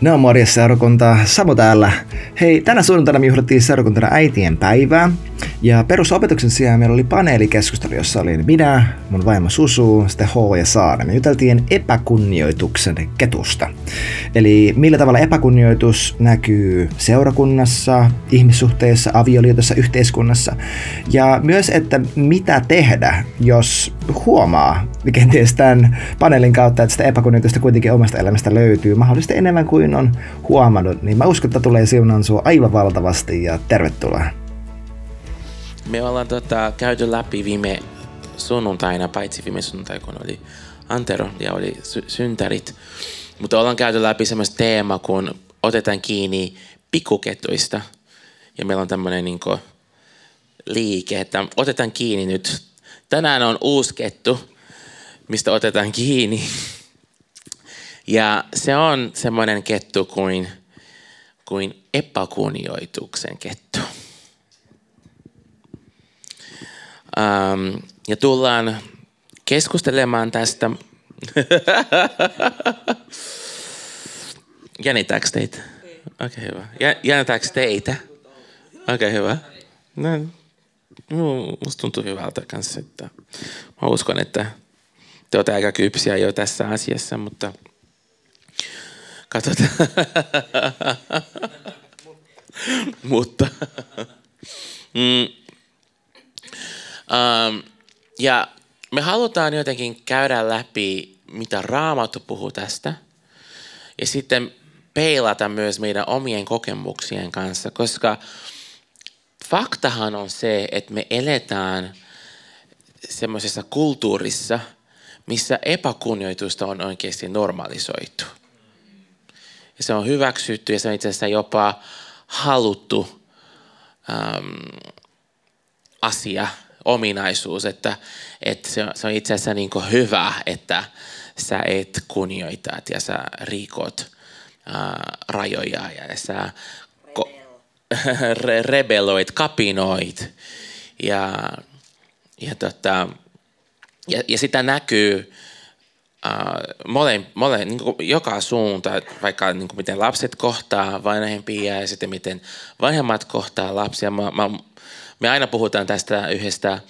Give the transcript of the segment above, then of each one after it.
No morjes seurakunta, Samu täällä. Hei, tänä sunnuntaina me juhlattiin seurakuntana äitien päivää. Ja perusopetuksen sijaan meillä oli paneelikeskustelu, jossa oli minä, mun vaimo Susu, sitten H ja Saara. Me juteltiin epäkunnioituksen ketusta. Eli millä tavalla epäkunnioitus näkyy seurakunnassa, ihmissuhteissa, avioliitossa, yhteiskunnassa. Ja myös, että mitä tehdä, jos huomaa kenties tämän paneelin kautta, että sitä epäkunnioitusta kuitenkin omasta elämästä löytyy mahdollisesti enemmän kuin on huomannut. Niin mä uskon, että tulee siunaan sua aivan valtavasti ja tervetuloa. Me ollaan tota, käyty läpi viime sunnuntaina, paitsi viime sunnuntai, kun oli Antero ja oli sy- syntärit. Mutta ollaan käyty läpi semmoista teema, kun otetaan kiinni pikkuketuista. Ja meillä on tämmöinen niin liike, että otetaan kiinni nyt. Tänään on uusi kettu, mistä otetaan kiinni. Ja se on semmoinen kettu kuin, kuin epäkunnioituksen kettu. Um, ja tullaan keskustelemaan tästä. Jännittääkö teitä? Okei, okay, hyvä. Jännittääkö teitä? Okei, okay, hyvä. No, musta tuntuu hyvältä kanssa, että mä uskon, että te olette aika kypsiä jo tässä asiassa, mutta katsotaan. mutta mm, Um, ja me halutaan jotenkin käydä läpi, mitä Raamattu puhuu tästä. Ja sitten peilata myös meidän omien kokemuksien kanssa, koska faktahan on se, että me eletään semmoisessa kulttuurissa, missä epäkunnioitusta on oikeasti normalisoitu. Ja se on hyväksytty ja se on itse asiassa jopa haluttu um, asia ominaisuus, että, että se, on, se on itse asiassa niin hyvä, että sä et kunnioitat ja sä rikot ää, rajoja ja sä ko- re- rebeloit, kapinoit ja, ja, tota, ja, ja sitä näkyy Uh, mole, mole, niin kuin joka suunta, vaikka niin kuin miten lapset kohtaa vanhempia ja sitten miten vanhemmat kohtaa lapsia. Mä, mä me aina puhutaan tästä yhdestä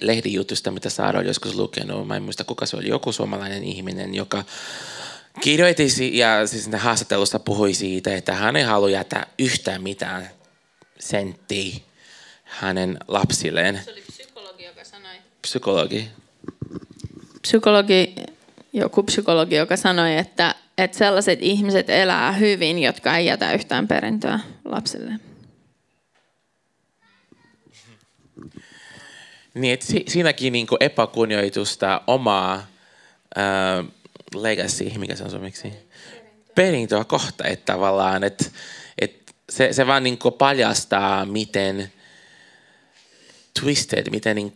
lehdijutusta, mitä Saara on joskus lukenut. Mä en muista, kuka se oli. Joku suomalainen ihminen, joka kirjoitti ja siis haastattelussa puhui siitä, että hän ei halua jättää yhtään mitään senttiä hänen lapsilleen. Se oli psykologi, joka sanoi. Psykologi. Psykologi, joku psykologi, joka sanoi, että, että sellaiset ihmiset elää hyvin, jotka ei jätä yhtään perintöä lapsille. Niin, että si- siinäkin niin epäkunnioitusta omaa ää, legacy, mikä se on suomeksi? Perintöä kohta, että tavallaan, että, että se, se vaan niin paljastaa, miten twisted, miten niin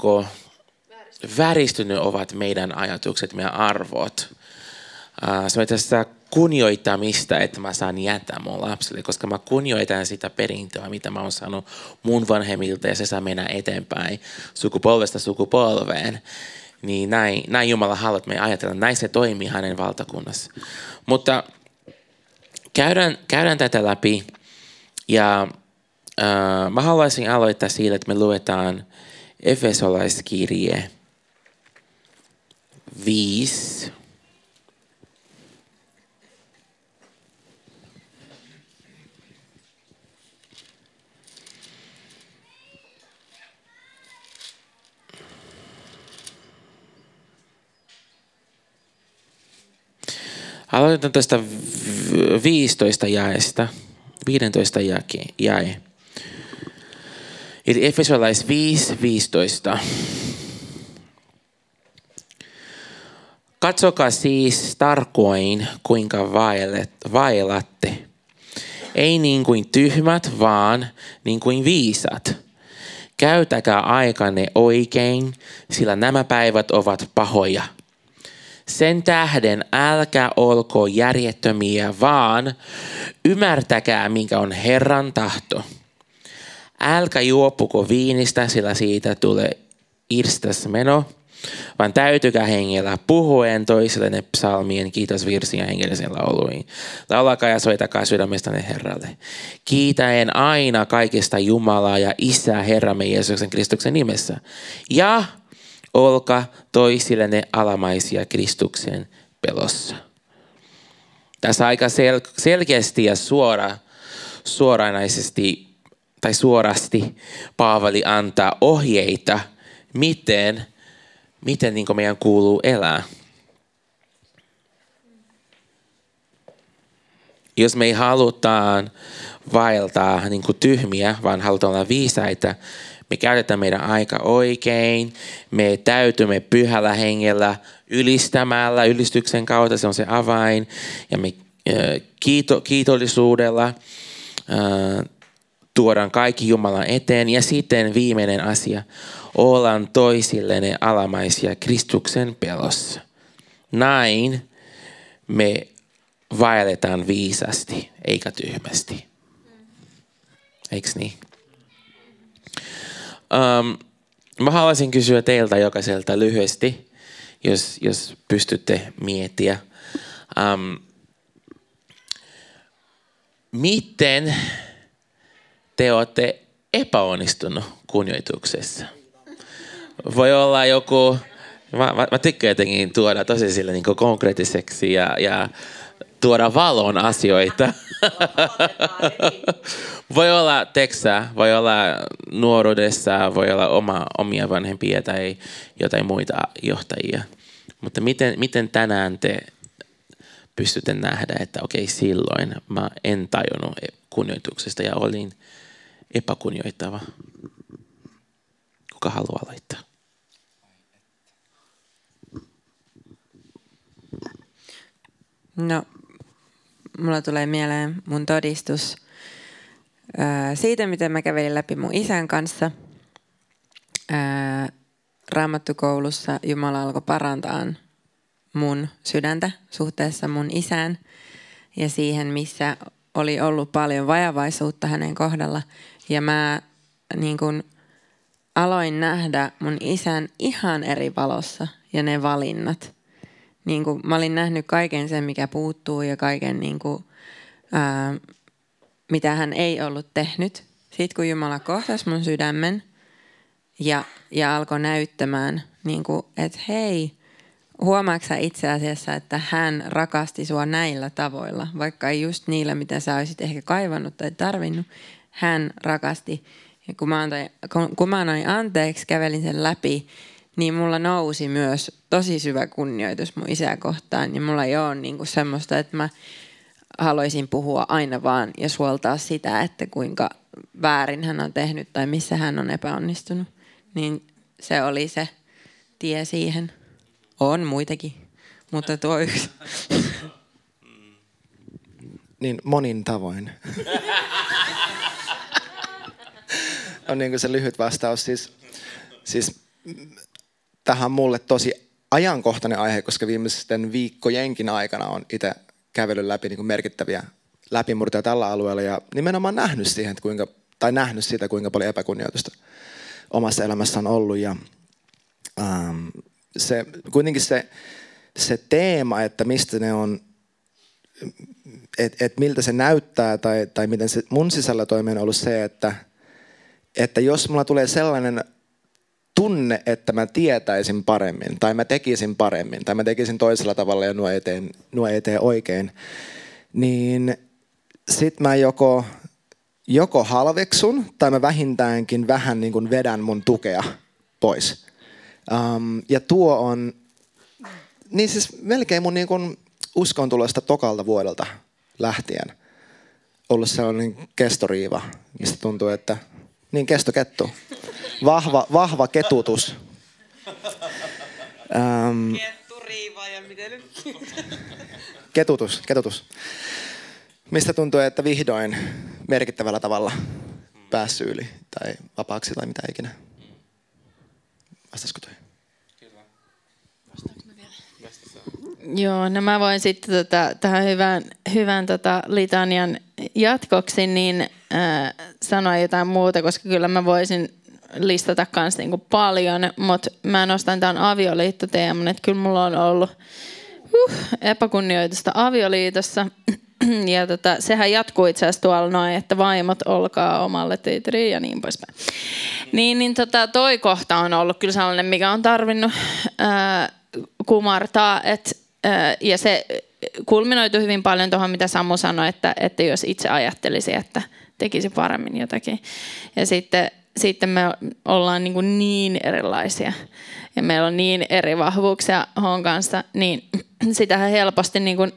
väristynyt ovat meidän ajatukset, meidän arvot. Uh, se on tässä kunnioittamista, että mä saan jättää mun lapselle, koska mä kunnioitan sitä perintöä, mitä mä oon saanut mun vanhemmilta ja se saa mennä eteenpäin sukupolvesta sukupolveen. Niin näin, näin Jumala haluaa, että me ajatellaan, näin se toimii hänen valtakunnassa. Mutta käydään, käydään tätä läpi ja äh, mä haluaisin aloittaa siitä, että me luetaan Efesolaiskirje 5 Aloitetaan tästä 15 jaesta. 15 jae. Eli Efesolais 5, 15. Katsokaa siis tarkoin, kuinka vaelatte. Ei niin kuin tyhmät, vaan niin kuin viisat. Käytäkää aikanne oikein, sillä nämä päivät ovat pahoja – sen tähden älkää olko järjettömiä, vaan ymmärtäkää, mikä on Herran tahto. Älkää juopuko viinistä, sillä siitä tulee irstas meno, vaan täytykää hengellä puhuen toisillenne psalmien, kiitosvirsiä hengellisen lauluihin. Laulakaa ja soitakaa sydämestäne Herralle. Kiitäen aina kaikesta Jumalaa ja Isää Herramme Jeesuksen Kristuksen nimessä. Ja olka toisillenne alamaisia Kristuksen pelossa. Tässä aika sel- selkeästi ja suora, suoranaisesti tai suorasti Paavali antaa ohjeita, miten, miten niin meidän kuuluu elää. Jos me ei halutaan vaeltaa niin tyhmiä, vaan halutaan olla viisaita, me käytetään meidän aika oikein, me täytymme pyhällä hengellä ylistämällä, ylistyksen kautta, se on se avain, ja me kiito, kiitollisuudella tuodaan kaikki Jumalan eteen. Ja sitten viimeinen asia, ollaan toisillenne alamaisia Kristuksen pelossa. Näin me vaelletaan viisasti eikä tyhmästi. Eikö niin? Um, mä haluaisin kysyä teiltä jokaiselta lyhyesti, jos, jos pystytte miettiä. Um, miten te olette epäonnistunut kunnioituksessa? Voi olla joku, mä, mä, mä tykkään jotenkin tuoda tosi sille niin konkreettiseksi ja, ja tuoda valon asioita. voi olla tekstää, voi olla nuoruudessa, voi olla oma, omia vanhempia tai jotain muita johtajia. Mutta miten, miten tänään te pystytte nähdä, että okei okay, silloin mä en tajunnut kunnioituksesta ja olin epäkunnioittava. Kuka haluaa laittaa? No, mulla tulee mieleen mun todistus siitä, miten mä kävelin läpi mun isän kanssa. Raamattukoulussa Jumala alkoi parantaa mun sydäntä suhteessa mun isään ja siihen, missä oli ollut paljon vajavaisuutta hänen kohdalla. Ja mä niin kun, aloin nähdä mun isän ihan eri valossa ja ne valinnat. Niin kun, mä olin nähnyt kaiken sen, mikä puuttuu ja kaiken, niin kun, ää, mitä hän ei ollut tehnyt. Sitten kun Jumala kohtasi mun sydämen ja, ja alkoi näyttämään, niin että hei, huomaatko itse asiassa, että hän rakasti sua näillä tavoilla, vaikka ei just niillä, mitä sä olisit ehkä kaivannut tai tarvinnut. Hän rakasti. Ja kun mä, antain, kun mä annoin anteeksi, kävelin sen läpi, niin mulla nousi myös tosi syvä kunnioitus mun isää kohtaan. Ja mulla ei ole niinku semmoista, että mä haluaisin puhua aina vaan ja suoltaa sitä, että kuinka väärin hän on tehnyt tai missä hän on epäonnistunut. Niin se oli se tie siihen. On muitakin, mutta tuo yksi. Niin monin tavoin. on niin kuin se lyhyt vastaus. Siis, siis tähän mulle tosi ajankohtainen aihe, koska viimeisten viikkojenkin aikana on itse kävellyt läpi niin kuin merkittäviä läpimurtoja tällä alueella ja nimenomaan nähnyt siihen, että kuinka, tai nähnyt sitä, kuinka paljon epäkunnioitusta omassa elämässä on ollut. Ja, ähm, se, kuitenkin se, se teema, että mistä ne on, että et miltä se näyttää tai, tai miten se mun sisällä toimii on ollut se, että, että jos mulla tulee sellainen tunne, että mä tietäisin paremmin tai mä tekisin paremmin tai mä tekisin toisella tavalla ja nuo eteen, nuo eteen oikein, niin sit mä joko, joko halveksun tai mä vähintäänkin vähän niin kuin vedän mun tukea pois. Um, ja tuo on, niin siis melkein mun niin kuin uskon tulosta tokalta vuodelta lähtien ollut sellainen kestoriiva, mistä tuntuu, että niin kestokettu. Vahva, vahva ketutus. Um, Ketturiiva ja miten ketutus, ketutus. Mistä tuntuu, että vihdoin merkittävällä tavalla päässyt yli tai vapaaksi tai mitä ikinä. Vastaisiko toi? Joo, no mä voin sitten tota, tähän hyvän, hyvän tota, litanian jatkoksi niin äh, sanoa jotain muuta, koska kyllä mä voisin listata kans niinku paljon, mutta mä nostan tämän avioliittoteeman, että kyllä mulla on ollut uh, epäkunnioitusta avioliitossa. Ja tota, sehän jatkuu itse asiassa tuolla noin, että vaimot olkaa omalle teitri ja niin poispäin. Niin, niin tota, toi kohta on ollut kyllä sellainen, mikä on tarvinnut ää, kumartaa. Et, ää, ja se kulminoitu hyvin paljon tuohon, mitä Samu sanoi, että, että jos itse ajattelisi, että tekisi paremmin jotakin. Ja sitten, sitten me ollaan niin, kuin niin erilaisia ja meillä on niin eri vahvuuksia Hon kanssa, niin sitähän helposti niin kuin,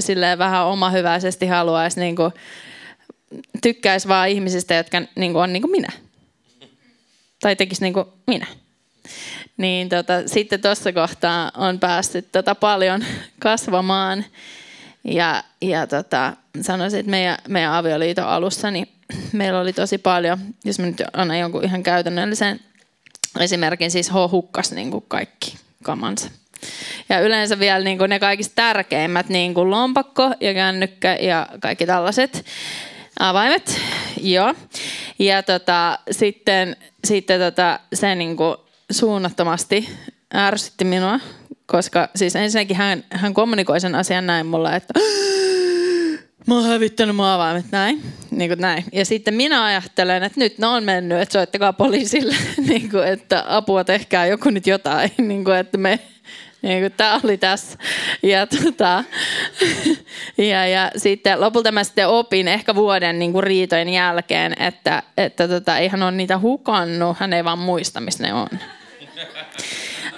silleen vähän omahyväisesti haluaisi niin kuin, tykkäisi vaan ihmisistä, jotka niin kuin on niin kuin minä. Tai tekisi niin kuin minä. Niin tota, sitten tuossa kohtaa on päässyt tota paljon kasvamaan. Ja, ja tota, sanoisin, että meidän, meidän avioliiton alussa niin meillä oli tosi paljon, jos mä nyt annan jonkun ihan käytännöllisen esimerkin, siis H hukkas niin kuin kaikki kamansa. Ja yleensä vielä niin kuin ne kaikista tärkeimmät, niin kuin lompakko ja kännykkä ja kaikki tällaiset avaimet. Joo. Ja tota, sitten, sitten tota, se niin kuin suunnattomasti ärsytti minua, koska siis ensinnäkin hän, hän kommunikoi sen asian näin mulle, että mä oon hävittänyt mun avaimet näin. Niin kuin näin. Ja sitten minä ajattelen, että nyt ne on mennyt, että soittakaa poliisille, niin kuin, että apua tehkää joku nyt jotain, niin kuin, että me niin kuin, tämä oli tässä. Ja, tota, ja, ja sitten lopulta mä sitten opin ehkä vuoden niin kuin riitojen jälkeen, että, että tota, eihän ole niitä hukannut, hän ei vaan muista, missä ne on.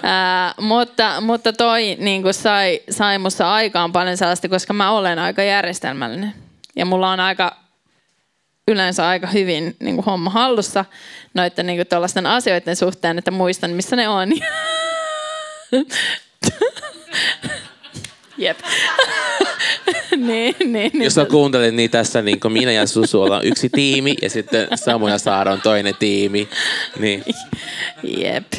Ää, mutta, mutta toi niin sai, sai musta aikaan paljon sellaista, koska mä olen aika järjestelmällinen. Ja mulla on aika yleensä aika hyvin niin kuin homma hallussa noiden niin kuin asioiden suhteen, että muistan missä ne on. Jep. niin, niin, niin. Jos sä kuuntelet, niin tässä niin minä ja Susu ollaan yksi tiimi ja sitten Samu ja Saara on toinen tiimi. Niin. Jep.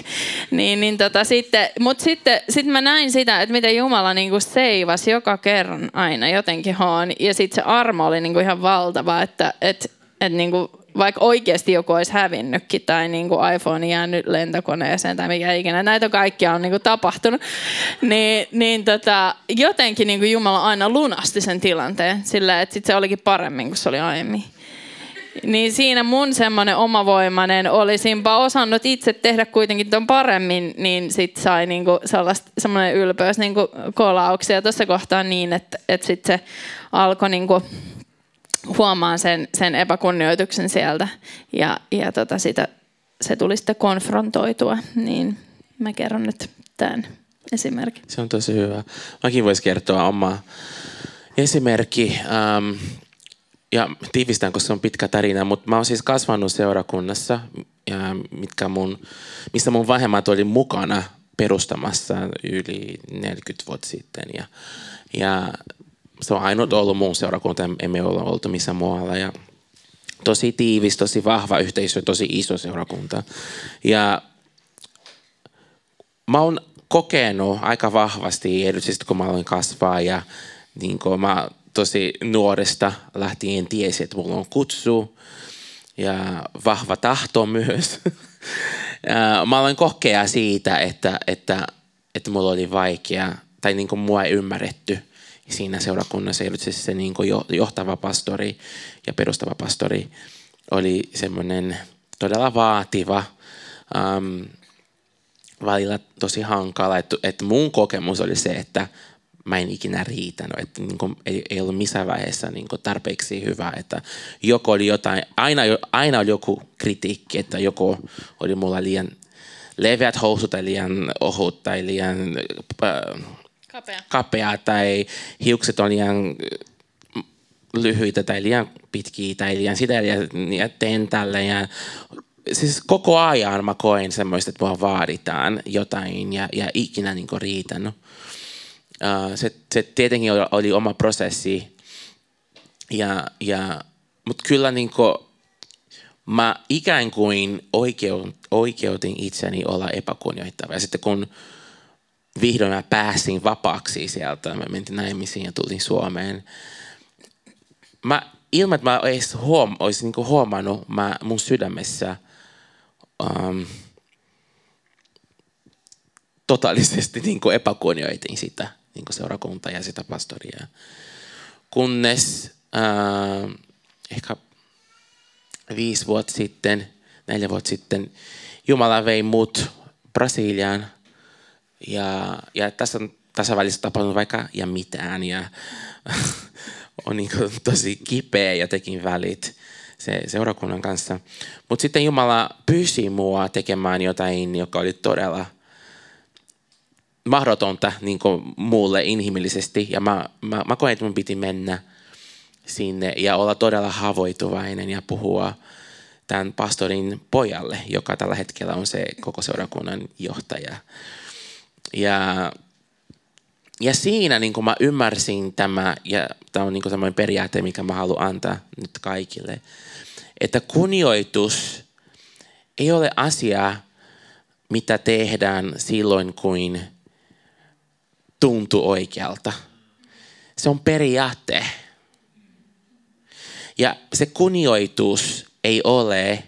Niin, niin tota, sitten, mutta sitten sit mä näin sitä, että miten Jumala niinku seivasi joka kerran aina jotenkin hoon. Ja sitten se armo oli niinku ihan valtava, että et, et niinku vaikka oikeasti joku olisi hävinnytkin tai niin kuin iPhone jäänyt lentokoneeseen tai mikä ikinä, näitä kaikkia on niin kuin tapahtunut, niin, niin tota, jotenkin niin kuin Jumala aina lunasti sen tilanteen sillä, että sit se olikin paremmin kuin se oli aiemmin. Niin siinä mun semmoinen omavoimainen, olisinpa osannut itse tehdä kuitenkin ton paremmin, niin sit sai niinku semmoinen ylpeys niinku kolauksia tuossa kohtaa niin, että, että sit se alkoi niinku huomaan sen, sen epäkunnioituksen sieltä ja, ja tota sitä, se tuli sitten konfrontoitua, niin mä kerron nyt tämän esimerkin. Se on tosi hyvä. Mäkin voisin kertoa oma esimerkki. Ähm, ja tiivistän, koska se on pitkä tarina, mutta mä oon siis kasvanut seurakunnassa, ja mitkä mun, missä mun vanhemmat oli mukana perustamassa yli 40 vuotta sitten. Ja, ja se on ainut ollut muun seurakunta, emme ole oltu missään muualla. Ja tosi tiivis, tosi vahva yhteisö, tosi iso seurakunta. Ja mä oon kokenut aika vahvasti, erityisesti kun mä aloin kasvaa ja niin kun mä tosi nuoresta lähtien tiesi, että mulla on kutsu ja vahva tahto myös. mä aloin kokea siitä, että, että, että mulla oli vaikea tai niin kuin mua ei ymmärretty – siinä seurakunnassa, erityisesti se niin johtava pastori ja perustava pastori oli semmoinen todella vaativa, um, välillä tosi hankala. Että, että mun kokemus oli se, että mä en ikinä riitänyt, että niin kuin, ei, ei ollut missään vaiheessa niin kuin tarpeeksi hyvä, että joko oli jotain, aina, aina oli joku kritiikki, että joko oli mulla liian leveät housut tai liian ohut tai liian äh, Kapea. kapea tai hiukset on liian mm, lyhyitä tai liian pitkiä tai liian sitä ja, ja teen tälle. Ja, siis koko ajan mä koen semmoista, että mua vaaditaan jotain ja, ja ikinä niin riitänyt. Uh, se, se tietenkin oli, oli oma prosessi, ja, ja, mutta kyllä niin kuin, mä ikään kuin oikeutin itseni olla epäkunnioittava. Ja sitten kun vihdoin mä pääsin vapaaksi sieltä. Mä mentiin naimisiin ja tulin Suomeen. Mä, ilman, että mä edes huom, olisin niin huomannut, mä, mun sydämessä um, totaalisesti niin kuin epäkunnioitin sitä niin kuin seurakuntaa ja sitä pastoria. Kunnes uh, ehkä viisi vuotta sitten, neljä vuotta sitten, Jumala vei mut Brasiliaan. Ja, ja tässä on tässä välissä tapahtunut vaikka ja mitään. Ja on niin kuin tosi kipeä ja tekin välit se seurakunnan kanssa. Mutta sitten Jumala pyysi mua tekemään jotain, joka oli todella mahdotonta niin muulle inhimillisesti. Ja mä, mä, mä koen, että mun piti mennä sinne ja olla todella havoituvainen ja puhua tämän pastorin pojalle, joka tällä hetkellä on se koko seurakunnan johtaja. Ja, ja siinä niin kuin mä ymmärsin tämä, ja tämä on niin kuin semmoinen periaate, mikä mä haluan antaa nyt kaikille, että kunnioitus ei ole asia, mitä tehdään silloin, kuin tuntuu oikealta. Se on periaate. Ja se kunnioitus ei ole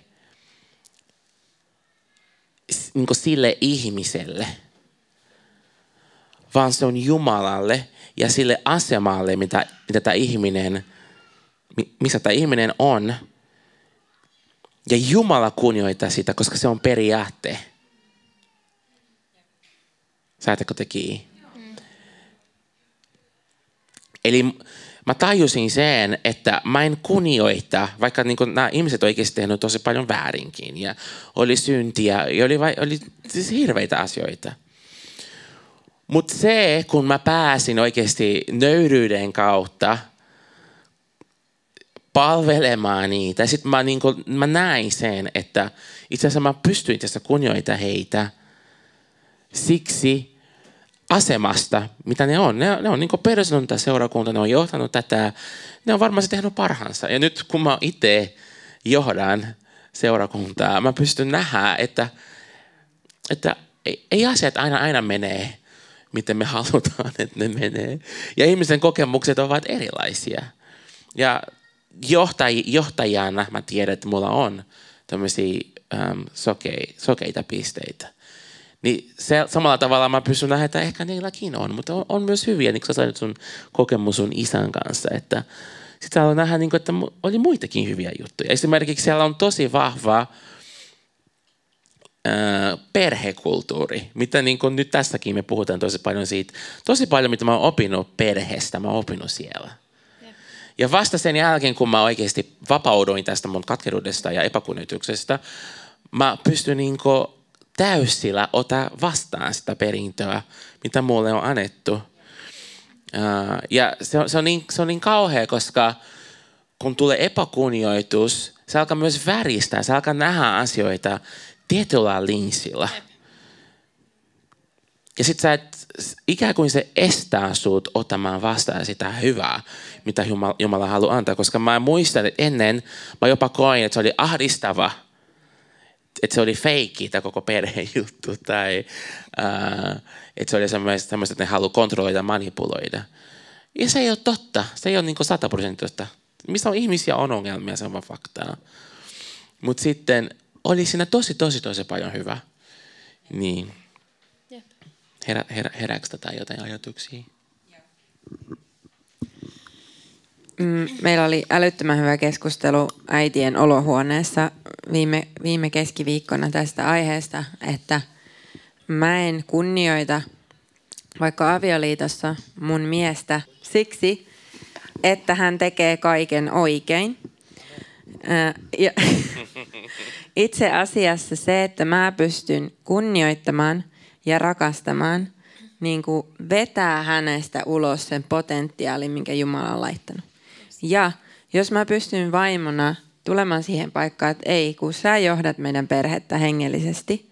niin sille ihmiselle, vaan se on Jumalalle ja sille asemalle, mitä, mitä tämä ihminen, missä tämä ihminen on. Ja Jumala kunnioittaa sitä, koska se on periaate. Saatteko te kiinni? Eli mä tajusin sen, että mä en kunnioita, vaikka niin nämä ihmiset oikeasti tehneet tosi paljon väärinkin ja oli syntiä ja oli, vai, oli siis hirveitä asioita. Mutta se, kun mä pääsin oikeasti nöyryyden kautta palvelemaan niitä, sitten mä, niin mä näin sen, että itse asiassa mä pystyin tässä kunnioita heitä siksi, asemasta, mitä ne on. Ne, ne on niin perustunut seurakunta, ne on johtanut tätä, ne on varmasti tehnyt parhaansa. Ja nyt kun mä itse johdan seurakuntaa, mä pystyn nähdä, että, että ei, ei asiat aina, aina menee, miten me halutaan, että ne menee. Ja ihmisen kokemukset ovat erilaisia. Ja johtaj, johtajana mä tiedän, että mulla on tämmöisiä ähm, sokeita pisteitä niin se, samalla tavalla mä pystyn nähdä, että ehkä niilläkin on, mutta on, on myös hyviä, niin kuin sä sun kokemus sun isän kanssa, että sitten on nähdä, niin että oli muitakin hyviä juttuja. Esimerkiksi siellä on tosi vahva perhekulttuuri, mitä niin kuin nyt tässäkin me puhutaan tosi paljon siitä. Tosi paljon, mitä mä oon opinut perheestä, mä oon opinut siellä. Ja vasta sen jälkeen, kun mä oikeasti vapauduin tästä mun katkeruudesta ja epäkunnioituksesta, mä pystyn niin kuin täysillä ota vastaan sitä perintöä, mitä mulle on annettu. Ja se on, se on, niin, se on niin kauhea, koska kun tulee epäkunnioitus, se alkaa myös väristää, se alkaa nähdä asioita tietyllä linssillä. Ja sitten sä et, ikään kuin se estää sut ottamaan vastaan sitä hyvää, mitä Jumala, Jumala haluaa antaa. Koska mä muistan, että ennen mä jopa koin, että se oli ahdistava – että se oli feikki tämä koko perheen juttu tai uh, että se oli semmoista, että ne haluaa kontrolloida manipuloida. Ja se ei ole totta. Se ei ole niin sataprosenttista. Missä on ihmisiä on ongelmia, se on vaan faktaa. Mutta sitten oli siinä tosi, tosi, tosi paljon hyvä. Niin. Herä, herä, herääkö tätä jotain ajatuksia? Mm, meillä oli älyttömän hyvä keskustelu äitien olohuoneessa viime, viime keskiviikkona tästä aiheesta, että mä en kunnioita vaikka avioliitossa mun miestä siksi, että hän tekee kaiken oikein. Ja itse asiassa se, että mä pystyn kunnioittamaan ja rakastamaan, niin kuin vetää hänestä ulos sen potentiaalin, minkä Jumala on laittanut. Ja jos mä pystyn vaimona tulemaan siihen paikkaan, että ei, kun sä johdat meidän perhettä hengellisesti,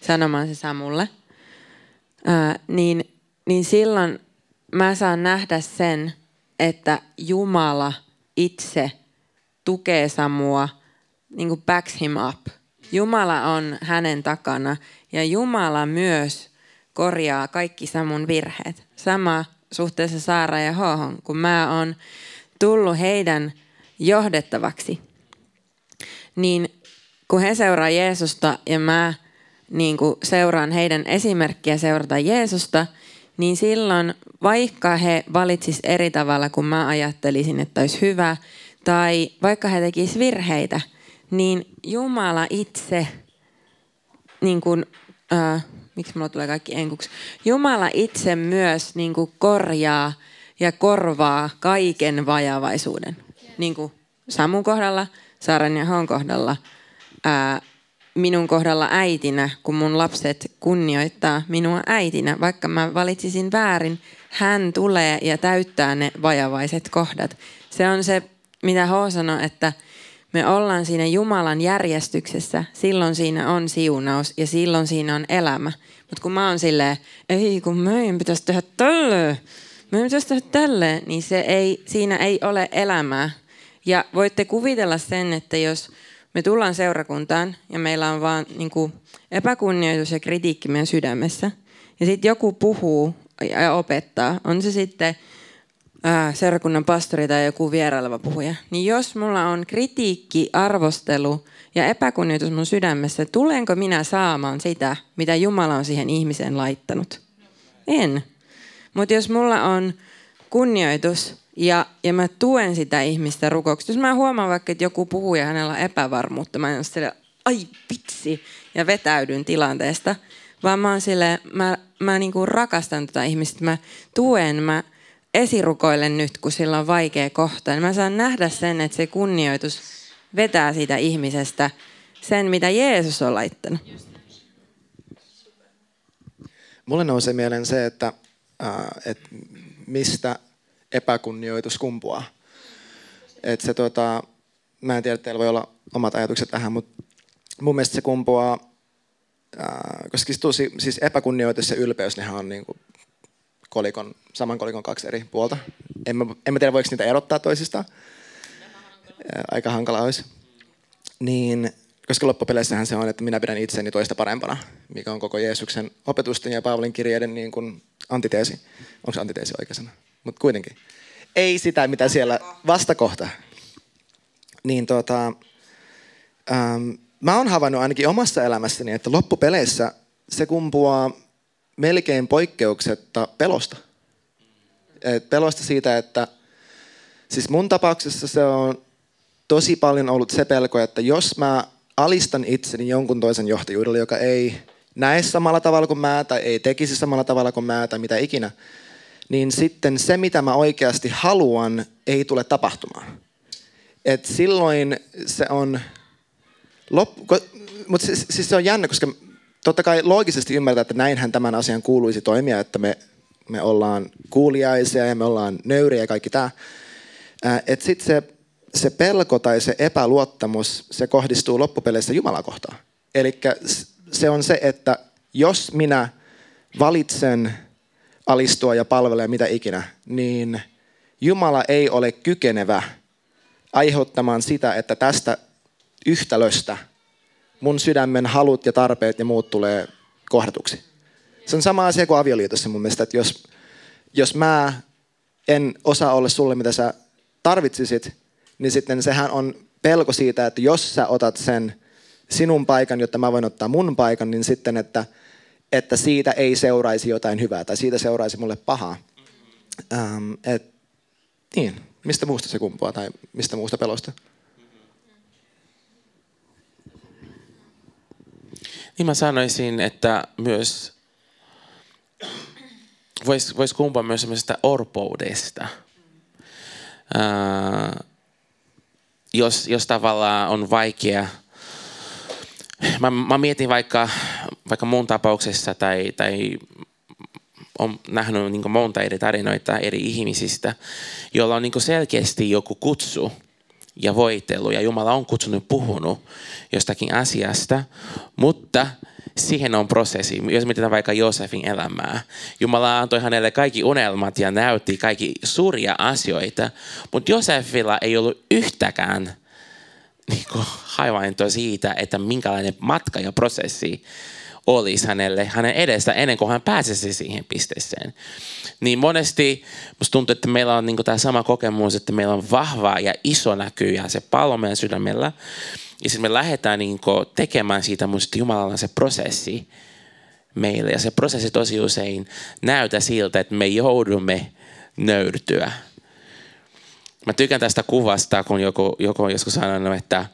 sanomaan se Samulle, ää, niin, niin silloin mä saan nähdä sen, että Jumala itse tukee Samua, niin kuin backs him up. Jumala on hänen takana ja Jumala myös korjaa kaikki Samun virheet. Sama suhteessa Saara ja Hohon, kun mä oon tullut heidän johdettavaksi, niin kun he seuraa Jeesusta ja mä niin kuin seuraan heidän esimerkkiä seurata Jeesusta, niin silloin vaikka he valitsis eri tavalla kuin mä ajattelisin, että olisi hyvä, tai vaikka he tekis virheitä, niin Jumala itse, niin kuin, äh, miksi mulla tulee kaikki enkuksi, Jumala itse myös niin kuin korjaa ja korvaa kaiken vajavaisuuden. Niin kuin Samun kohdalla, Saaren ja Hon kohdalla, ää, minun kohdalla äitinä, kun mun lapset kunnioittaa minua äitinä. Vaikka mä valitsisin väärin, hän tulee ja täyttää ne vajavaiset kohdat. Se on se, mitä H sanoi, että me ollaan siinä Jumalan järjestyksessä, silloin siinä on siunaus ja silloin siinä on elämä. Mutta kun mä oon silleen, ei kun meidän pitäisi tehdä tälleen, meidän pitäisi tehdä tälleen, niin se ei, siinä ei ole elämää. Ja voitte kuvitella sen, että jos me tullaan seurakuntaan ja meillä on vaan niin kuin epäkunnioitus ja kritiikki meidän sydämessä, ja sitten joku puhuu ja opettaa, on se sitten ää, seurakunnan pastori tai joku vieraileva puhuja, niin jos mulla on kritiikki, arvostelu ja epäkunnioitus mun sydämessä, tulenko minä saamaan sitä, mitä Jumala on siihen ihmiseen laittanut? En. Mutta jos mulla on kunnioitus ja, ja mä tuen sitä ihmistä rukouksesta. Jos mä huomaan vaikka, että joku puhuu ja hänellä on epävarmuutta, mä en sille, ai vitsi, ja vetäydyn tilanteesta. Vaan mä oon sille, mä, mä niinku rakastan tätä ihmistä, mä tuen, mä esirukoilen nyt, kun sillä on vaikea kohta. Ja mä saan nähdä sen, että se kunnioitus vetää siitä ihmisestä sen, mitä Jeesus on laittanut. Mulle nousee mieleen se, että, äh, että mistä epäkunnioitus kumpuaa. Et se, tota, mä en tiedä, teillä voi olla omat ajatukset tähän, mutta mun mielestä se kumpuaa, ää, koska siis, tosi, siis epäkunnioitus ja ylpeys, nehän on niin kuin kolikon, saman kolikon kaksi eri puolta. En mä, en mä tiedä, voiko niitä erottaa toisistaan. Aika hankala olisi. Niin, koska loppupeleissähän se on, että minä pidän itseni toista parempana, mikä on koko Jeesuksen opetusten ja Paavalin kirjeiden niin kuin antiteesi. Onko se antiteesi oikea sana? mutta kuitenkin. Ei sitä, mitä siellä vastakohta. Niin tota, ähm, mä oon havainnut ainakin omassa elämässäni, että loppupeleissä se kumpuaa melkein poikkeuksetta pelosta. Et pelosta siitä, että siis mun tapauksessa se on tosi paljon ollut se pelko, että jos mä alistan itseni jonkun toisen johtajuudelle, joka ei näe samalla tavalla kuin mä tai ei tekisi samalla tavalla kuin mä tai mitä ikinä, niin sitten se, mitä mä oikeasti haluan, ei tule tapahtumaan. Et silloin se on loppu, mutta siis, siis se on jännä, koska totta kai loogisesti ymmärtää, että näinhän tämän asian kuuluisi toimia, että me, me ollaan kuuliaisia ja me ollaan nöyriä ja kaikki tämä. Että sitten se, se pelko tai se epäluottamus, se kohdistuu loppupeleissä Jumala kohtaan. Eli se on se, että jos minä valitsen alistua ja palvelee mitä ikinä, niin Jumala ei ole kykenevä aiheuttamaan sitä, että tästä yhtälöstä mun sydämen halut ja tarpeet ja muut tulee kohdatuksi. Se on sama asia kuin avioliitossa mun mielestä, että jos, jos mä en osaa olla sulle, mitä sä tarvitsisit, niin sitten sehän on pelko siitä, että jos sä otat sen sinun paikan, jotta mä voin ottaa mun paikan, niin sitten, että – että siitä ei seuraisi jotain hyvää tai siitä seuraisi mulle pahaa. Ähm, et, niin, mistä muusta se kumpuaa tai mistä muusta pelosta? Niin mä sanoisin, että myös voisi vois kumpua myös semmoisesta orpoudesta. Ää, jos, jos tavallaan on vaikea mä, mä mietin vaikka, vaikka mun tapauksessa tai, tai on nähnyt niin monta eri tarinoita eri ihmisistä, joilla on niin selkeästi joku kutsu ja voitelu ja Jumala on kutsunut puhunut jostakin asiasta, mutta siihen on prosessi. Jos mietitään vaikka Joosefin elämää. Jumala antoi hänelle kaikki unelmat ja näytti kaikki suuria asioita, mutta Joosefilla ei ollut yhtäkään niin havainto siitä, että minkälainen matka ja prosessi olisi hänelle hänen edestä ennen kuin hän pääsisi siihen pisteeseen. Niin monesti musta tuntuu, että meillä on niin tämä sama kokemus, että meillä on vahva ja iso näky ja se pallo meidän sydämellä. Ja sitten me lähdetään niin tekemään siitä musta Jumalalla se prosessi meille. Ja se prosessi tosi usein näytä siltä, että me joudumme nöyrtyä. Mä tykkään tästä kuvasta, kun joku, joku on joskus sanonut, että,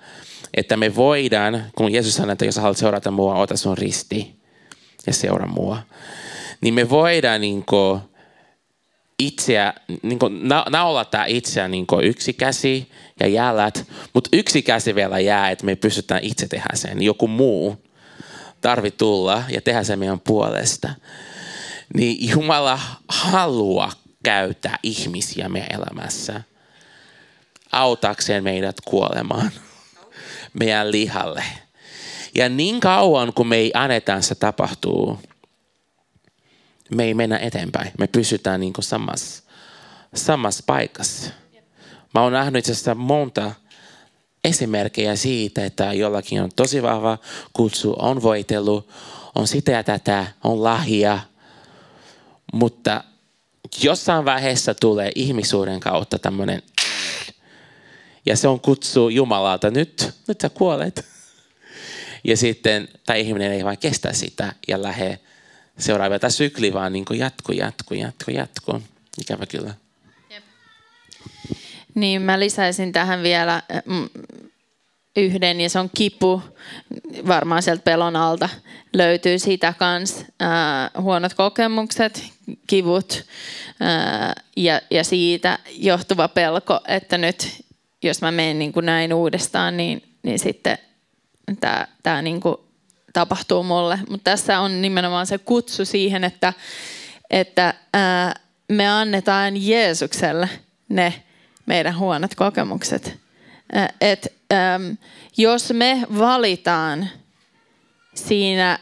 että me voidaan, kun Jeesus sanoi, että jos haluat seurata mua, ota sun risti ja seuraa mua. Niin me voidaan niin kuin, itseä, niin kuin, na, naulata itseä niin kuin yksi käsi ja jälät, mutta yksi käsi vielä jää, että me pystytään itse tehdä sen. Joku muu tarvi tulla ja tehdä sen meidän puolesta. Niin Jumala haluaa käyttää ihmisiä meidän elämässä autakseen meidät kuolemaan meidän lihalle. Ja niin kauan kun me ei anneta se tapahtuu, me ei mennä eteenpäin. Me pysytään niin kuin samassa, samassa paikassa. Mä oon nähnyt itse asiassa monta esimerkkejä siitä, että jollakin on tosi vahva kutsu, on voitelu, on sitä ja tätä, on lahja, mutta jossain vaiheessa tulee ihmisuuden kautta tämmöinen ja se on kutsu Jumalalta, nyt, nyt sä kuolet. Ja sitten tämä ihminen ei vain kestä sitä ja lähde seuraavia. Tämä sykli vaan niin jatkuu, jatkuu, jatkuu, jatkuu. Ikävä kyllä. Niin mä lisäisin tähän vielä mm, yhden ja se on kipu. Varmaan sieltä pelon alta löytyy sitä kans. Äh, huonot kokemukset, kivut äh, ja, ja siitä johtuva pelko, että nyt jos mä menen niin kuin näin uudestaan, niin, niin sitten tämä, tämä niin kuin tapahtuu mulle. Mutta tässä on nimenomaan se kutsu siihen, että, että ää, me annetaan Jeesukselle ne meidän huonot kokemukset. Et, äm, jos me valitaan siinä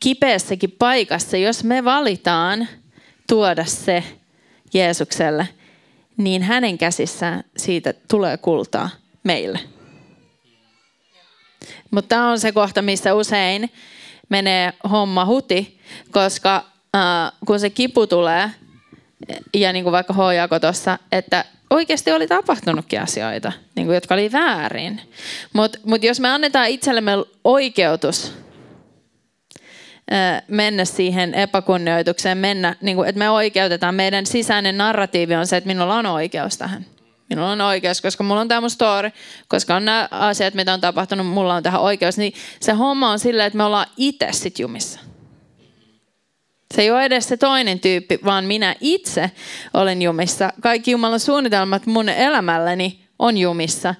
kipeässäkin paikassa, jos me valitaan tuoda se Jeesukselle – niin hänen käsissään siitä tulee kultaa meille. Mutta tämä on se kohta, missä usein menee homma huti, koska äh, kun se kipu tulee, ja niin kuin vaikka H. tuossa, että oikeasti oli tapahtunutkin asioita, niin kuin, jotka oli väärin. Mutta mut jos me annetaan itsellemme oikeutus mennä siihen epäkunnioitukseen, mennä, niin kuin, että me oikeutetaan. Meidän sisäinen narratiivi on se, että minulla on oikeus tähän. Minulla on oikeus, koska mulla on tämä mun story, koska on nämä asiat, mitä on tapahtunut, mulla on tähän oikeus. Niin se homma on silleen, että me ollaan itse sit jumissa. Se ei ole edes se toinen tyyppi, vaan minä itse olen jumissa. Kaikki Jumalan suunnitelmat mun elämälleni on jumissa,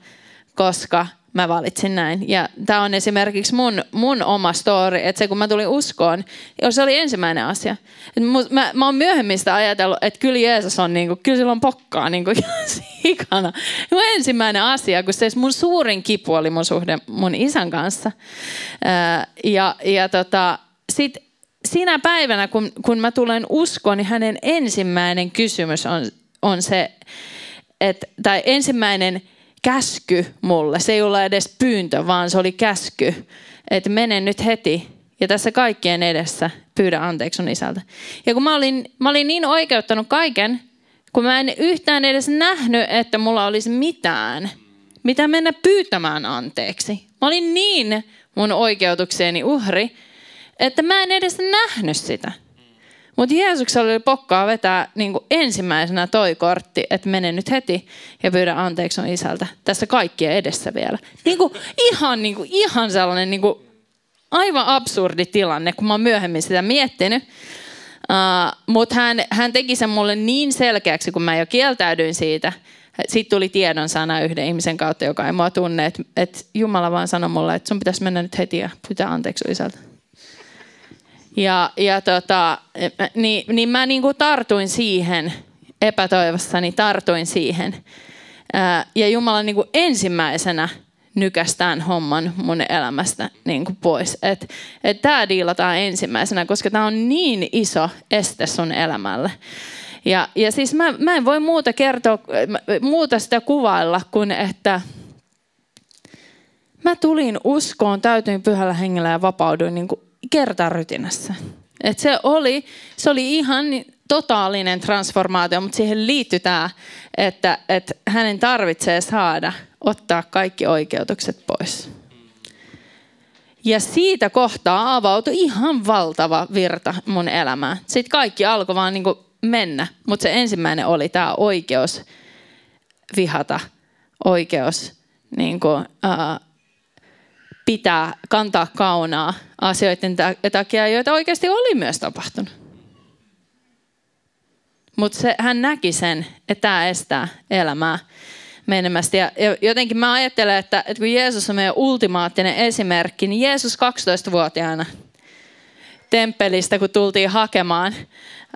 koska mä valitsin näin. Ja tämä on esimerkiksi mun, mun oma story, että se kun mä tulin uskoon, se oli ensimmäinen asia. Et mä, mä oon myöhemmin sitä ajatellut, että kyllä Jeesus on, niinku, kyllä sillä on pokkaa niinku, sikana. Mun ensimmäinen asia, kun se mun suurin kipu oli mun suhde mun isän kanssa. Ää, ja ja tota, sit sinä päivänä, kun, kun mä tulen uskoon, niin hänen ensimmäinen kysymys on, on se, että, tai ensimmäinen käsky mulle. Se ei ollut edes pyyntö, vaan se oli käsky, että mene nyt heti ja tässä kaikkien edessä pyydä anteeksi sun isältä. Ja kun mä olin, mä olin niin oikeuttanut kaiken, kun mä en yhtään edes nähnyt, että mulla olisi mitään, mitä mennä pyytämään anteeksi. Mä olin niin mun oikeutukseeni uhri, että mä en edes nähnyt sitä. Mutta Jeesuksella oli pokkaa vetää niin kuin ensimmäisenä toi kortti, että mene nyt heti ja pyydä anteeksi on isältä. Tässä kaikkien edessä vielä. Niin kuin, ihan, niin kuin, ihan sellainen niin kuin, aivan absurdi tilanne, kun mä oon myöhemmin sitä miettinyt. Uh, Mutta hän, hän teki sen mulle niin selkeäksi, kun mä jo kieltäydyin siitä. Sitten tuli tiedon sana yhden ihmisen kautta, joka ei mua tunne, että, että Jumala vaan sanoi mulle, että sun pitäisi mennä nyt heti ja pyytää anteeksi isältä. Ja, ja tota, niin, niin mä niin kuin tartuin siihen epätoivossani, tartuin siihen. Ja Jumala niin kuin ensimmäisenä nykästään homman mun elämästä niin kuin pois. Että et tämä diilataan ensimmäisenä, koska tämä on niin iso este sun elämälle. Ja, ja siis mä, mä en voi muuta kertoa, muuta sitä kuvailla kuin että mä tulin uskoon, täytyin pyhällä hengellä ja vapauduin niin kuin kertarytinässä. Et se, oli, se oli ihan totaalinen transformaatio, mutta siihen liittyy tämä, että, että hänen tarvitsee saada ottaa kaikki oikeutukset pois. Ja siitä kohtaa avautui ihan valtava virta mun elämään. Sitten kaikki alkoi vaan niin mennä, mutta se ensimmäinen oli tämä oikeus vihata, oikeus niin kuin, uh, pitää, kantaa kaunaa asioiden takia, joita oikeasti oli myös tapahtunut. Mutta hän näki sen, että tämä estää elämää menemästä. Ja jotenkin mä ajattelen, että, että kun Jeesus on meidän ultimaattinen esimerkki, niin Jeesus 12-vuotiaana temppelistä, kun tultiin hakemaan,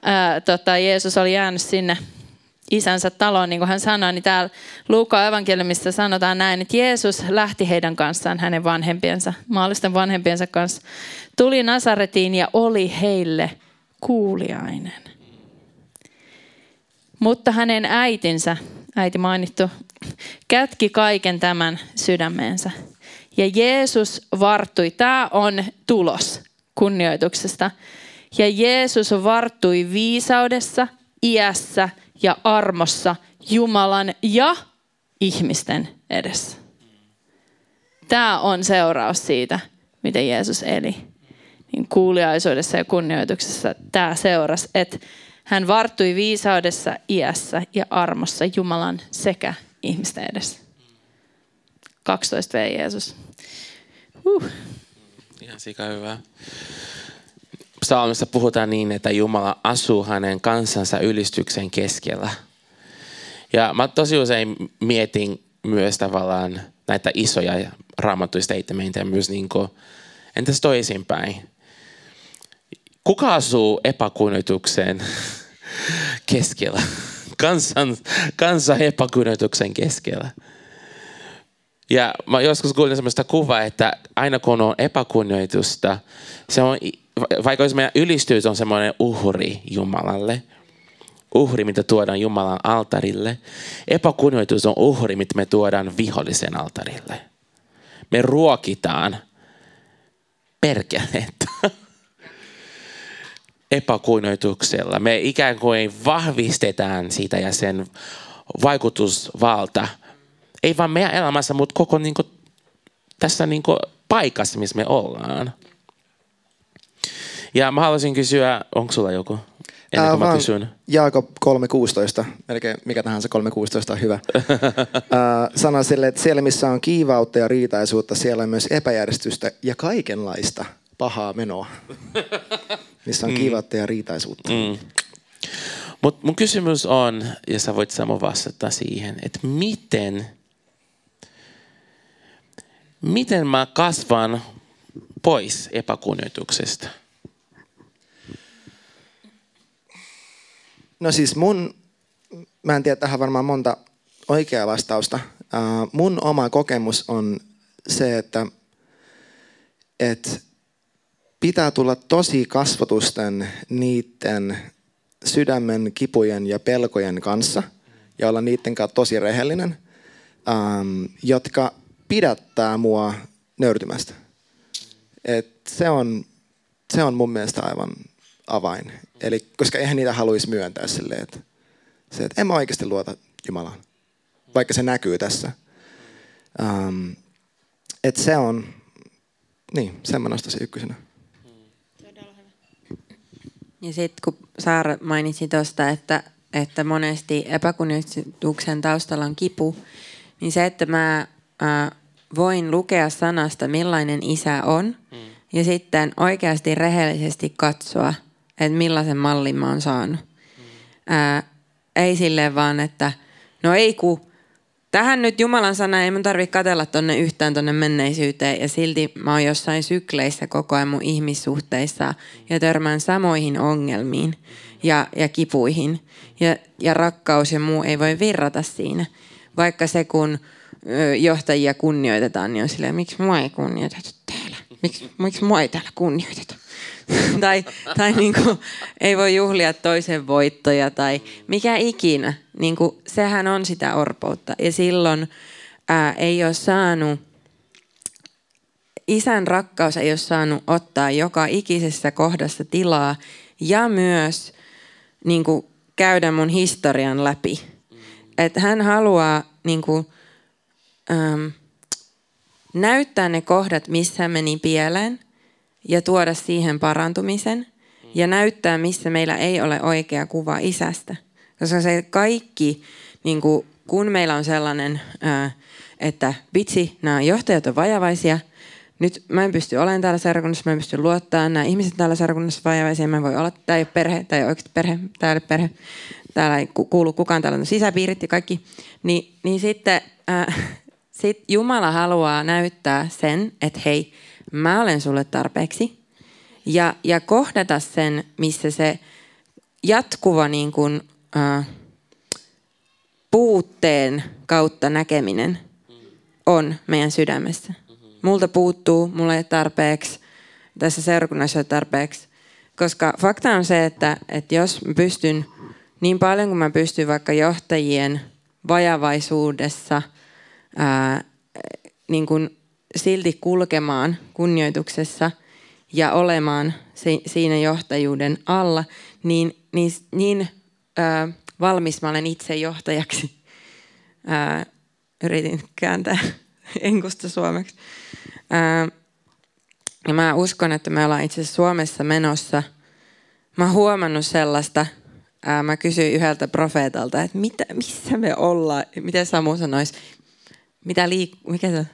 ää, tota, Jeesus oli jäänyt sinne isänsä taloon, niin kuin hän sanoi, niin täällä Luukaan evankeliumissa sanotaan näin, että Jeesus lähti heidän kanssaan, hänen vanhempiensa, maallisten vanhempiensa kanssa, tuli Nasaretiin ja oli heille kuuliainen. Mutta hänen äitinsä, äiti mainittu, kätki kaiken tämän sydämeensä. Ja Jeesus varttui. Tämä on tulos kunnioituksesta. Ja Jeesus varttui viisaudessa, iässä ja armossa Jumalan ja ihmisten edessä. Tämä on seuraus siitä, miten Jeesus eli. Niin kuuliaisuudessa ja kunnioituksessa tämä seurasi, että hän varttui viisaudessa, iässä ja armossa Jumalan sekä ihmisten edessä. 12 V Jeesus. Huh. Ihan sika hyvä. Psalmissa puhutaan niin, että Jumala asuu hänen kansansa ylistyksen keskellä. Ja mä tosi usein mietin myös tavallaan näitä isoja raamattuista statementteja myös niin kuin, entäs toisinpäin? Kuka asuu epäkunnioituksen keskellä? Kansan, kansan epäkunnioituksen keskellä. Ja mä joskus kuulin sellaista kuvaa, että aina kun on epäkunnioitusta, se on, vaikka jos meidän ylistys on semmoinen uhri Jumalalle, uhri, mitä tuodaan Jumalan altarille. Epäkunnioitus on uhri, mitä me tuodaan vihollisen altarille. Me ruokitaan perkelettä epäkunnioituksella. Me ikään kuin vahvistetaan sitä ja sen vaikutusvalta. Ei vain meidän elämässä, mutta koko niin kuin, tässä niin kuin, paikassa, missä me ollaan. Ja mä haluaisin kysyä, onko sulla joku? Ennen kuin mä kysyn. Jaakob 3.16, melkein mikä tahansa 3.16 on hyvä. Sana sille, että siellä missä on kiivautta ja riitaisuutta, siellä on myös epäjärjestystä ja kaikenlaista pahaa menoa. missä on mm. kiivautta ja riitaisuutta. Mm. Mut mun kysymys on, ja sä voit samoin vastata siihen, että miten, miten mä kasvan pois epäkunnioituksesta? No siis mun, mä en tiedä tähän varmaan monta oikeaa vastausta. Mun oma kokemus on se, että, että pitää tulla tosi kasvatusten niiden sydämen kipujen ja pelkojen kanssa ja olla niiden kanssa tosi rehellinen, um, jotka pidättää mua nöyrtymästä. Et se, on, se on mun mielestä aivan avain. Eli, koska eihän niitä haluaisi myöntää silleen, että, se, että en mä oikeasti luota Jumalaan, vaikka se näkyy tässä. Um, että se on, niin, sen mä nostaisin ykkösenä. Ja sitten kun Saara mainitsi tuosta, että, että monesti epäkunnioituksen taustalla on kipu, niin se, että mä ää, voin lukea sanasta, millainen isä on, mm. ja sitten oikeasti rehellisesti katsoa, että millaisen mallin mä oon saanut. Ää, ei silleen vaan, että no ei ku, tähän nyt Jumalan sana ei mun tarvitse katella tonne yhtään tonne menneisyyteen ja silti mä oon jossain sykleissä koko ajan mun ihmissuhteissa ja törmään samoihin ongelmiin ja, ja kipuihin ja, ja rakkaus ja muu ei voi virrata siinä. Vaikka se kun johtajia kunnioitetaan, niin on silleen, miksi mua ei kunnioiteta täällä? Miksi, miksi mua ei täällä kunnioiteta? tai tai niin kuin, ei voi juhlia toisen voittoja tai mikä ikinä. Niin kuin, sehän on sitä orpoutta. Ja silloin ää, ei ole saanut isän rakkaus ei ole saanut ottaa joka ikisessä kohdassa tilaa ja myös niin kuin, käydä mun historian läpi. Että hän haluaa niin kuin, ähm, näyttää ne kohdat, missä meni pieleen ja tuoda siihen parantumisen ja näyttää, missä meillä ei ole oikea kuva isästä. Koska se kaikki, niin kuin, kun meillä on sellainen, että vitsi, nämä johtajat on vajavaisia, nyt mä en pysty olemaan täällä seurakunnassa, mä en pysty luottaa, nämä ihmiset täällä seurakunnassa vajavaisia, mä voi olla, tämä ei ole perhe, tämä ei ole oikeasti perhe, täällä perhe, täällä ei kuulu kukaan, täällä on sisäpiirit ja kaikki, niin, niin sitten ää, sit Jumala haluaa näyttää sen, että hei, mä olen sulle tarpeeksi, ja, ja kohdata sen, missä se jatkuva niin kuin, äh, puutteen kautta näkeminen on meidän sydämessä. Multa puuttuu, mulla ei ole tarpeeksi, tässä seurakunnassa ei ole tarpeeksi. Koska fakta on se, että, että jos mä pystyn niin paljon kuin mä pystyn vaikka johtajien vajavaisuudessa ää, niin kuin silti kulkemaan kunnioituksessa ja olemaan si- siinä johtajuuden alla, niin, niin, niin ää, valmis mä olen itse johtajaksi. Ää, yritin kääntää enkusta suomeksi. Ää, ja mä uskon, että me ollaan itse Suomessa menossa. Mä oon huomannut sellaista, ää, mä kysyin yhdeltä profeetalta, että mitä, missä me ollaan, miten Samu sanoisi, mitä liik- mikä se on?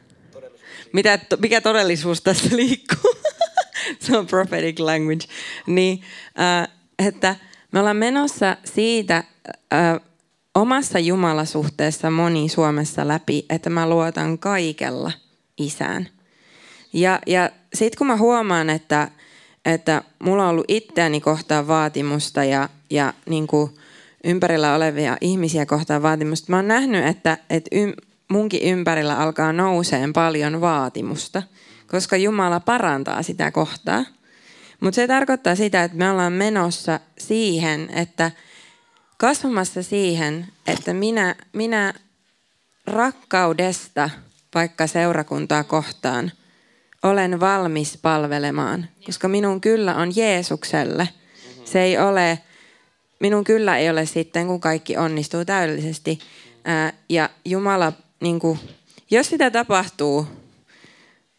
Mitä, mikä todellisuus tässä liikkuu? se on prophetic language. Niin, äh, että me ollaan menossa siitä äh, omassa Jumalasuhteessa moni Suomessa läpi, että mä luotan kaikella isään. Ja, ja sitten kun mä huomaan, että, että mulla on ollut itseäni kohtaan vaatimusta ja, ja niin kuin ympärillä olevia ihmisiä kohtaan vaatimusta, mä oon nähnyt, että, että ym, munkin ympärillä alkaa nouseen paljon vaatimusta, koska Jumala parantaa sitä kohtaa. Mutta se tarkoittaa sitä, että me ollaan menossa siihen, että kasvamassa siihen, että minä, minä rakkaudesta vaikka seurakuntaa kohtaan olen valmis palvelemaan, koska minun kyllä on Jeesukselle. Se ei ole, minun kyllä ei ole sitten, kun kaikki onnistuu täydellisesti. Ja Jumala, niin kuin, jos sitä tapahtuu,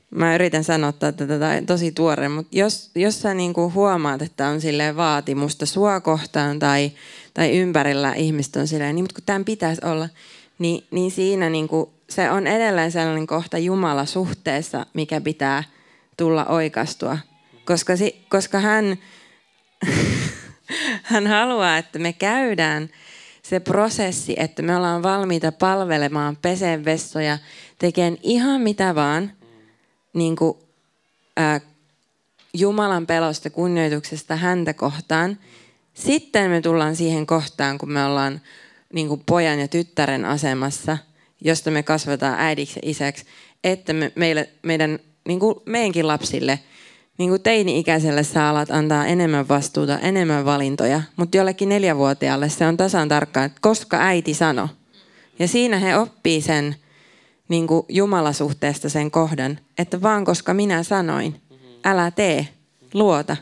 mä yritän sanoa tätä tosi tuore, mutta jos, jos sä niin kuin huomaat, että on sille vaatimusta sua kohtaan tai, tai ympärillä ihmiset on silleen, niin mutta kun tämän pitäisi olla, niin, niin siinä niin kuin, se on edelleen sellainen kohta Jumala suhteessa, mikä pitää tulla oikastua. Koska, koska hän, hän haluaa, että me käydään se prosessi, että me ollaan valmiita palvelemaan, peseen vessoja, tekemään ihan mitä vaan, niin kuin, ää, Jumalan pelosta, kunnioituksesta häntä kohtaan. Sitten me tullaan siihen kohtaan, kun me ollaan niin kuin pojan ja tyttären asemassa, josta me kasvataan äidiksi ja isäksi, että me, meille, meidän, niin kuin meidänkin lapsille, niin kuin teini-ikäiselle sä alat antaa enemmän vastuuta, enemmän valintoja, mutta jollekin neljävuotiaalle se on tasan tarkkaan, että koska äiti sano. Ja siinä he oppii sen niin kuin Jumalasuhteesta sen kohdan, että vaan koska minä sanoin, älä tee, luota.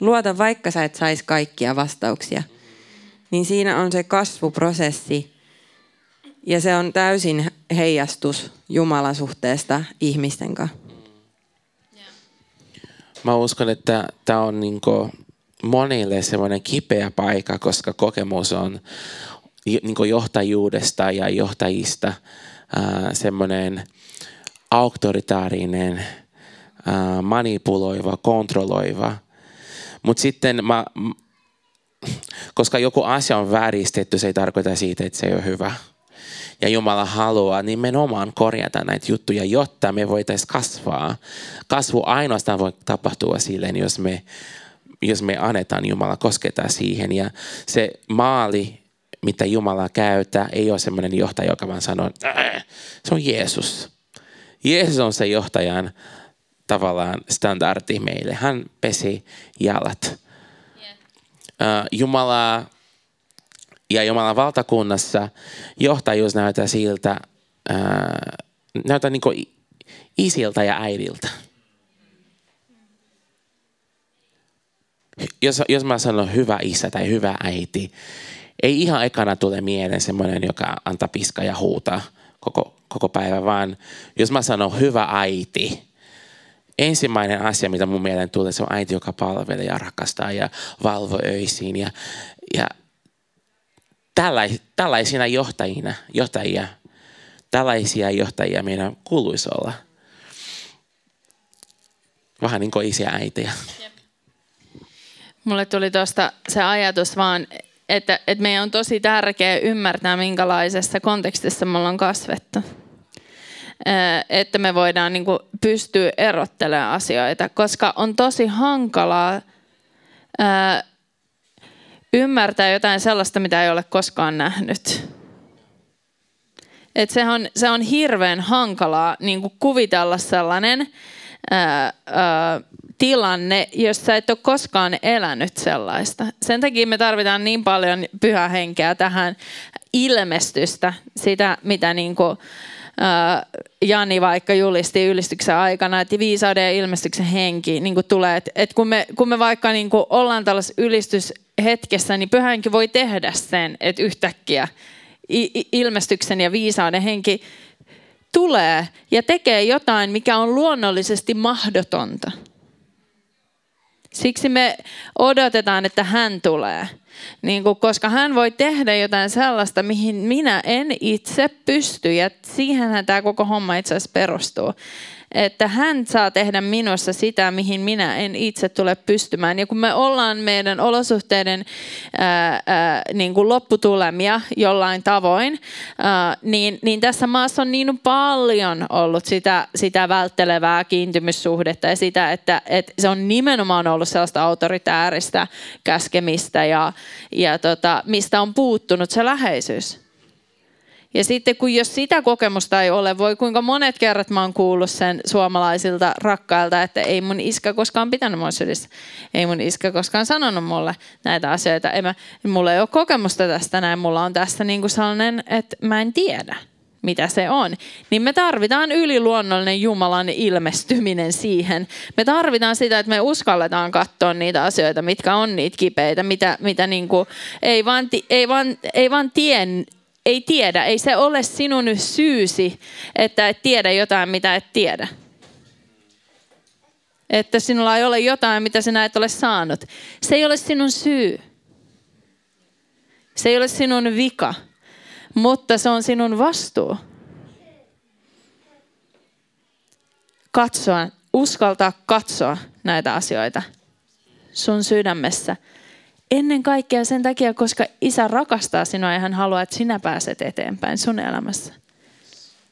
Luota vaikka sä et saisi kaikkia vastauksia. Niin siinä on se kasvuprosessi ja se on täysin heijastus Jumalasuhteesta ihmisten kanssa. Mä uskon, että tämä on niinku monille semmoinen kipeä paikka, koska kokemus on niinku johtajuudesta ja johtajista – äh, semmoinen auktoritaarinen, äh, manipuloiva, kontrolloiva. Mutta sitten mä, koska joku asia on vääristetty, se ei tarkoita siitä, että se ei ole hyvä. Ja Jumala haluaa nimenomaan korjata näitä juttuja, jotta me voitaisiin kasvaa. Kasvu ainoastaan voi tapahtua silleen, jos me, jos me annetaan Jumala kosketa siihen. Ja se maali, mitä Jumala käyttää, ei ole semmoinen johtaja, joka vaan sanoo, äh, se on Jeesus. Jeesus on se johtajan tavallaan standardi meille. Hän pesi jalat. Yeah. Jumala ja Jumalan valtakunnassa johtajuus näyttää siltä, ää, näyttää niin isiltä ja äidiltä. Jos, jos mä sanon hyvä isä tai hyvä äiti, ei ihan ekana tule mieleen semmoinen, joka antaa piska ja huutaa koko, koko päivä, vaan jos mä sanon hyvä äiti, ensimmäinen asia, mitä mun mieleen tulee, se on äiti, joka palvelee ja rakastaa ja valvoo öisiin ja, ja tällais, tällaisina johtajina, johtajia, tällaisia johtajia meidän kuuluisi olla. Vähän niin kuin isiä äitejä. Mulle tuli tuosta se ajatus vaan, että, että meidän on tosi tärkeää ymmärtää, minkälaisessa kontekstissa me ollaan kasvettu. Että me voidaan niin kuin pystyä erottelemaan asioita, koska on tosi hankalaa ymmärtää jotain sellaista, mitä ei ole koskaan nähnyt. Et se, on, se on hirveän hankalaa niin kuin kuvitella sellainen ää, ää, tilanne, jos sä et ole koskaan elänyt sellaista. Sen takia me tarvitaan niin paljon pyhää henkeä tähän ilmestystä, sitä mitä niin kuin, Jani vaikka julisti ylistyksen aikana, että viisauden ja ilmestyksen henki niin kuin tulee. Että et kun, me, kun me vaikka niin kuin ollaan tällaisessa ylistyshetkessä, niin pyhä henki voi tehdä sen, että yhtäkkiä ilmestyksen ja viisauden henki tulee ja tekee jotain, mikä on luonnollisesti mahdotonta. Siksi me odotetaan, että hän tulee. Niin kuin, koska hän voi tehdä jotain sellaista, mihin minä en itse pysty. Ja siihenhän tämä koko homma itse asiassa perustuu että hän saa tehdä minussa sitä, mihin minä en itse tule pystymään. Ja kun me ollaan meidän olosuhteiden ää, ää, niin kuin lopputulemia jollain tavoin, ää, niin, niin tässä maassa on niin paljon ollut sitä, sitä välttelevää kiintymyssuhdetta ja sitä, että, että se on nimenomaan ollut sellaista autoritääristä käskemistä ja, ja tota, mistä on puuttunut se läheisyys. Ja sitten kun jos sitä kokemusta ei ole, voi kuinka monet kerrat mä oon kuullut sen suomalaisilta rakkailta, että ei mun iskä koskaan pitänyt mua sylissä. Ei mun iskä koskaan sanonut mulle näitä asioita. Ei mä, mulla ei ole kokemusta tästä näin. Mulla on tässä niin kuin sellainen, että mä en tiedä mitä se on, niin me tarvitaan yliluonnollinen Jumalan ilmestyminen siihen. Me tarvitaan sitä, että me uskalletaan katsoa niitä asioita, mitkä on niitä kipeitä, mitä, mitä niin kuin, ei, vaan, ei, vaan, ei vaan tien, ei tiedä. Ei se ole sinun syysi, että et tiedä jotain, mitä et tiedä. Että sinulla ei ole jotain, mitä sinä et ole saanut. Se ei ole sinun syy. Se ei ole sinun vika, mutta se on sinun vastuu. Katsoa, uskaltaa katsoa näitä asioita sun sydämessä – Ennen kaikkea sen takia, koska isä rakastaa sinua ja hän haluaa, että sinä pääset eteenpäin sun elämässä.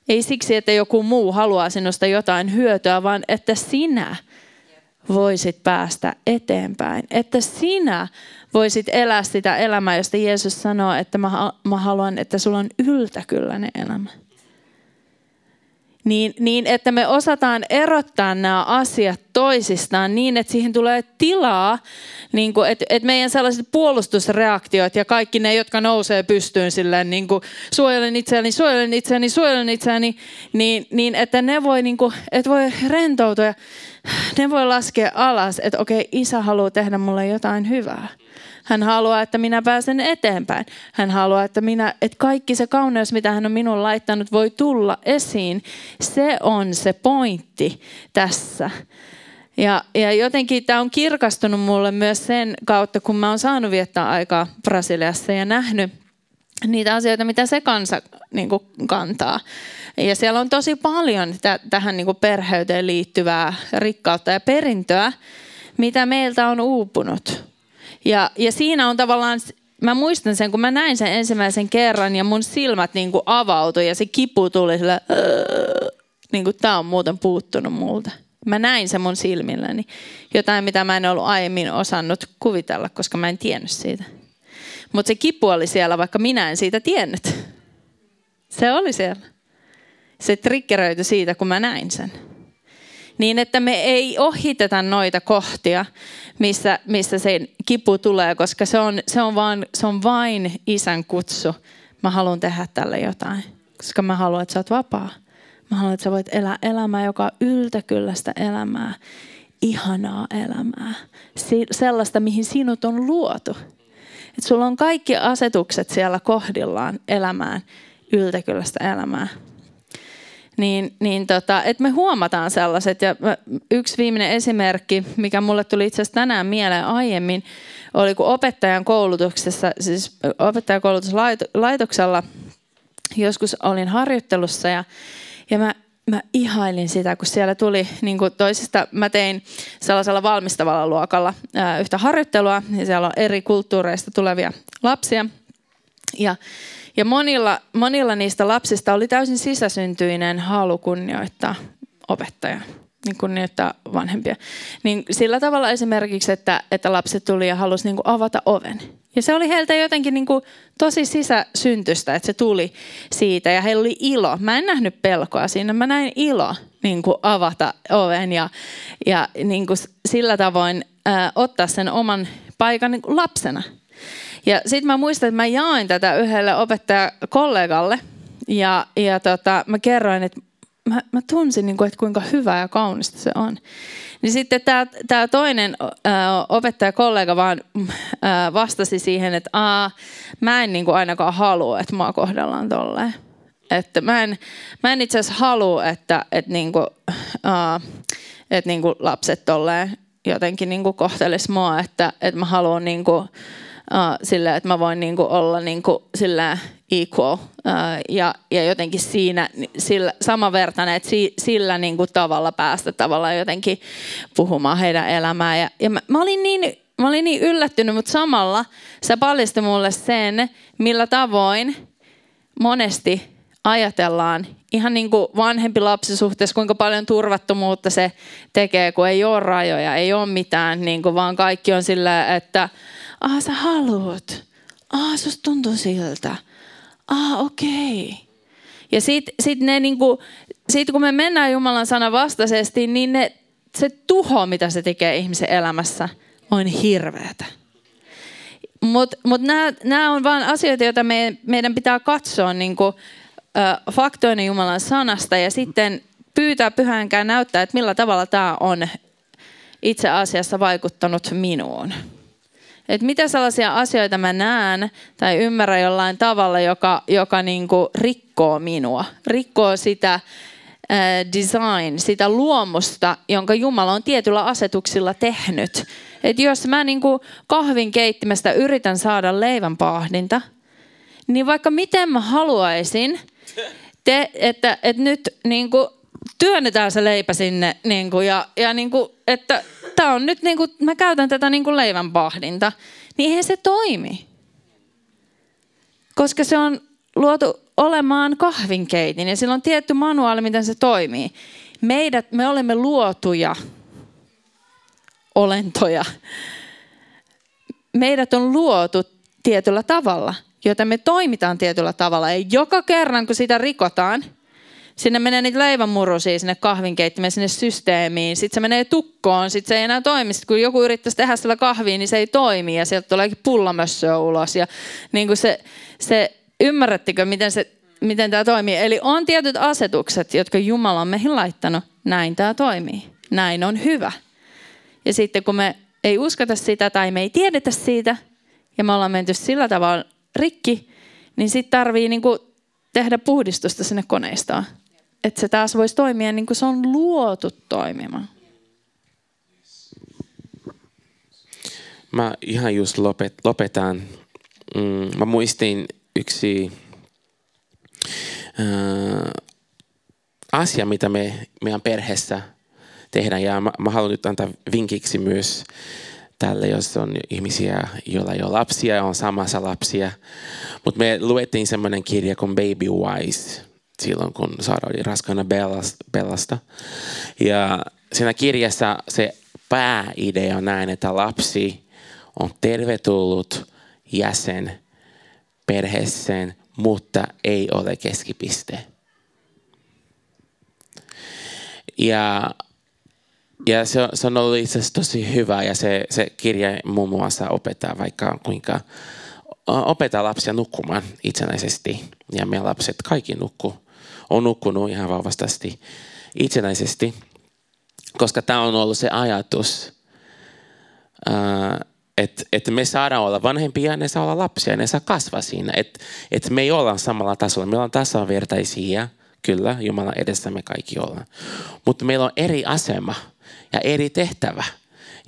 Ei siksi, että joku muu haluaa sinusta jotain hyötyä, vaan että sinä voisit päästä eteenpäin. Että sinä voisit elää sitä elämää, josta Jeesus sanoo, että mä, haluan, että sulla on yltäkylläinen elämä niin, niin että me osataan erottaa nämä asiat toisistaan niin, että siihen tulee tilaa, niin kuin, että, että meidän sellaiset puolustusreaktiot ja kaikki ne, jotka nousee pystyyn silleen, niin kuin, suojelen itseäni, suojelen itseäni, suojelen itseäni, niin, niin että ne voi, niin kuin, että voi rentoutua ja ne voi laskea alas, että okei, isä haluaa tehdä mulle jotain hyvää. Hän haluaa, että minä pääsen eteenpäin. Hän haluaa, että, minä, että kaikki se kauneus, mitä hän on minun laittanut, voi tulla esiin. Se on se pointti tässä. Ja, ja jotenkin tämä on kirkastunut mulle myös sen kautta, kun mä oon saanut viettää aikaa Brasiliassa ja nähnyt niitä asioita, mitä se kansa niin kuin, kantaa. Ja siellä on tosi paljon t- tähän niin kuin perheyteen liittyvää rikkautta ja perintöä, mitä meiltä on uupunut. Ja, ja siinä on tavallaan, mä muistan sen, kun mä näin sen ensimmäisen kerran ja mun silmät niin kuin avautui ja se kipu tuli sillä, niin kuin tää on muuten puuttunut multa. Mä näin sen mun silmilläni. Jotain, mitä mä en ollut aiemmin osannut kuvitella, koska mä en tiennyt siitä. Mutta se kipu oli siellä, vaikka minä en siitä tiennyt. Se oli siellä. Se triggeröityi siitä, kun mä näin sen niin että me ei ohiteta noita kohtia, missä, missä se kipu tulee, koska se on, se, on vaan, se on vain isän kutsu. Mä haluan tehdä tälle jotain, koska mä haluan, että sä oot vapaa. Mä haluan, että sä voit elää elämää, joka on yltäkyllästä elämää. ihanaa elämää. Sellaista, mihin sinut on luotu. Et sulla on kaikki asetukset siellä kohdillaan elämään yltäkyllästä elämää. Niin, niin tota, että me huomataan sellaiset. Ja yksi viimeinen esimerkki, mikä mulle tuli itse asiassa tänään mieleen aiemmin, oli kun opettajan koulutuksessa, siis opettajakoulutuslaitoksella joskus olin harjoittelussa ja, ja mä mä ihailin sitä, kun siellä tuli niin kuin toisista, mä tein sellaisella valmistavalla luokalla ää, yhtä harjoittelua, ja siellä on eri kulttuureista tulevia lapsia. Ja, ja monilla, monilla niistä lapsista oli täysin sisäsyntyinen halu kunnioittaa opettajaa niin kunnioittaa vanhempia. Niin sillä tavalla esimerkiksi, että, että lapset tuli ja halusi niin kuin avata oven. Ja se oli heiltä jotenkin niin kuin tosi sisäsyntystä, että se tuli siitä ja heillä oli ilo. Mä en nähnyt pelkoa siinä, mä näin ilo niin kuin avata oven ja, ja niin kuin sillä tavoin ää, ottaa sen oman paikan niin kuin lapsena. Ja sitten mä muistan, että mä jaoin tätä yhdelle opettajakollegalle ja, ja tota, mä kerroin, että mä, mä tunsin, niin kuin, että kuinka hyvä ja kaunista se on. Niin sitten tämä, tämä toinen ää, opettajakollega vaan vastasi siihen, että Aa, mä en niin kuin ainakaan halua, että mua kohdellaan tolleen. Että mä en, mä en itse asiassa halua, että, että, niin kuin, että niin kuin lapset tolleen jotenkin niin kuin kohtelis mua, että, että mä haluan niin kuin, uh, sillä, että mä voin niinku olla niinku sillä equal uh, ja, ja jotenkin siinä sillä, samanvertainen, että si, sillä niinku tavalla päästä tavallaan jotenkin puhumaan heidän elämää. Ja, ja mä, mä, olin niin, mä olin niin yllättynyt, mutta samalla se paljasti mulle sen, millä tavoin monesti ajatellaan ihan niin kuin vanhempi lapsisuhteessa, kuinka paljon turvattomuutta se tekee, kun ei ole rajoja, ei ole mitään, niin kuin vaan kaikki on sillä, että – ah sä haluut, ah susta tuntuu siltä, ah okei. Ja sitten sit ne niinku, sit kun me mennään Jumalan sana vastaisesti, niin ne, se tuho, mitä se tekee ihmisen elämässä, on hirveätä. Mutta mut, mut nämä on vain asioita, joita me, meidän pitää katsoa niinku, faktoinen Jumalan sanasta ja sitten pyytää pyhäänkään näyttää, että millä tavalla tämä on itse asiassa vaikuttanut minuun. Että mitä sellaisia asioita mä näen tai ymmärrän jollain tavalla, joka, joka niin kuin rikkoo minua, rikkoo sitä design, sitä luomusta, jonka Jumala on tietyllä asetuksilla tehnyt. Että jos mä niin kuin kahvin keittimestä yritän saada leivän pahdinta, niin vaikka miten mä haluaisin, te, että, että nyt niin kuin työnnetään se leipä sinne niin kuin, ja, ja niin kuin, että tämä on nyt, niin kuin, mä käytän tätä niin kuin leivän pahdinta, niin eihän se toimi. Koska se on luotu olemaan kahvinkeitin ja sillä on tietty manuaali, miten se toimii. Meidät, me olemme luotuja olentoja. Meidät on luotu tietyllä tavalla, joten me toimitaan tietyllä tavalla. Ja joka kerran, kun sitä rikotaan – sinne menee niitä leivänmurusia sinne kahvinkeittimeen, sinne systeemiin. Sitten se menee tukkoon, sitten se ei enää toimi. Sitten kun joku yrittäisi tehdä sillä kahviin, niin se ei toimi ja sieltä tuleekin pullamössöä ulos. Ja niin kuin se, se, ymmärrättekö, miten, se, miten tämä toimii? Eli on tietyt asetukset, jotka Jumala on meihin laittanut. Näin tämä toimii. Näin on hyvä. Ja sitten kun me ei uskota sitä tai me ei tiedetä siitä, ja me ollaan menty sillä tavalla rikki, niin sitten tarvii niinku tehdä puhdistusta sinne koneistoon että se taas voisi toimia niin kuin se on luotu toimimaan. Mä ihan just lopet, lopetan. Mm, mä muistin yksi äh, asia, mitä me meidän perheessä tehdään. Ja mä, mä haluan nyt antaa vinkiksi myös tälle, jos on ihmisiä, joilla ei ole lapsia ja on samassa lapsia. Mutta me luettiin semmoinen kirja kuin Baby Wise silloin, kun Saara oli raskaana Bellasta. Ja siinä kirjassa se pääidea on näin, että lapsi on tervetullut jäsen perheeseen, mutta ei ole keskipiste. Ja, ja se, se on ollut itse asiassa tosi hyvä ja se, se kirja muun muassa opettaa vaikka kuinka opettaa lapsia nukkumaan itsenäisesti. Ja meidän lapset kaikki nukkuu on nukkunut ihan vauvastasti itsenäisesti. koska tämä on ollut se ajatus, että et me saadaan olla vanhempia, ne saa olla lapsia, ne saa kasvaa siinä. Että et me ei olla samalla tasolla, me ollaan tasavertaisia, kyllä, Jumalan edessä me kaikki ollaan. Mutta meillä on eri asema ja eri tehtävä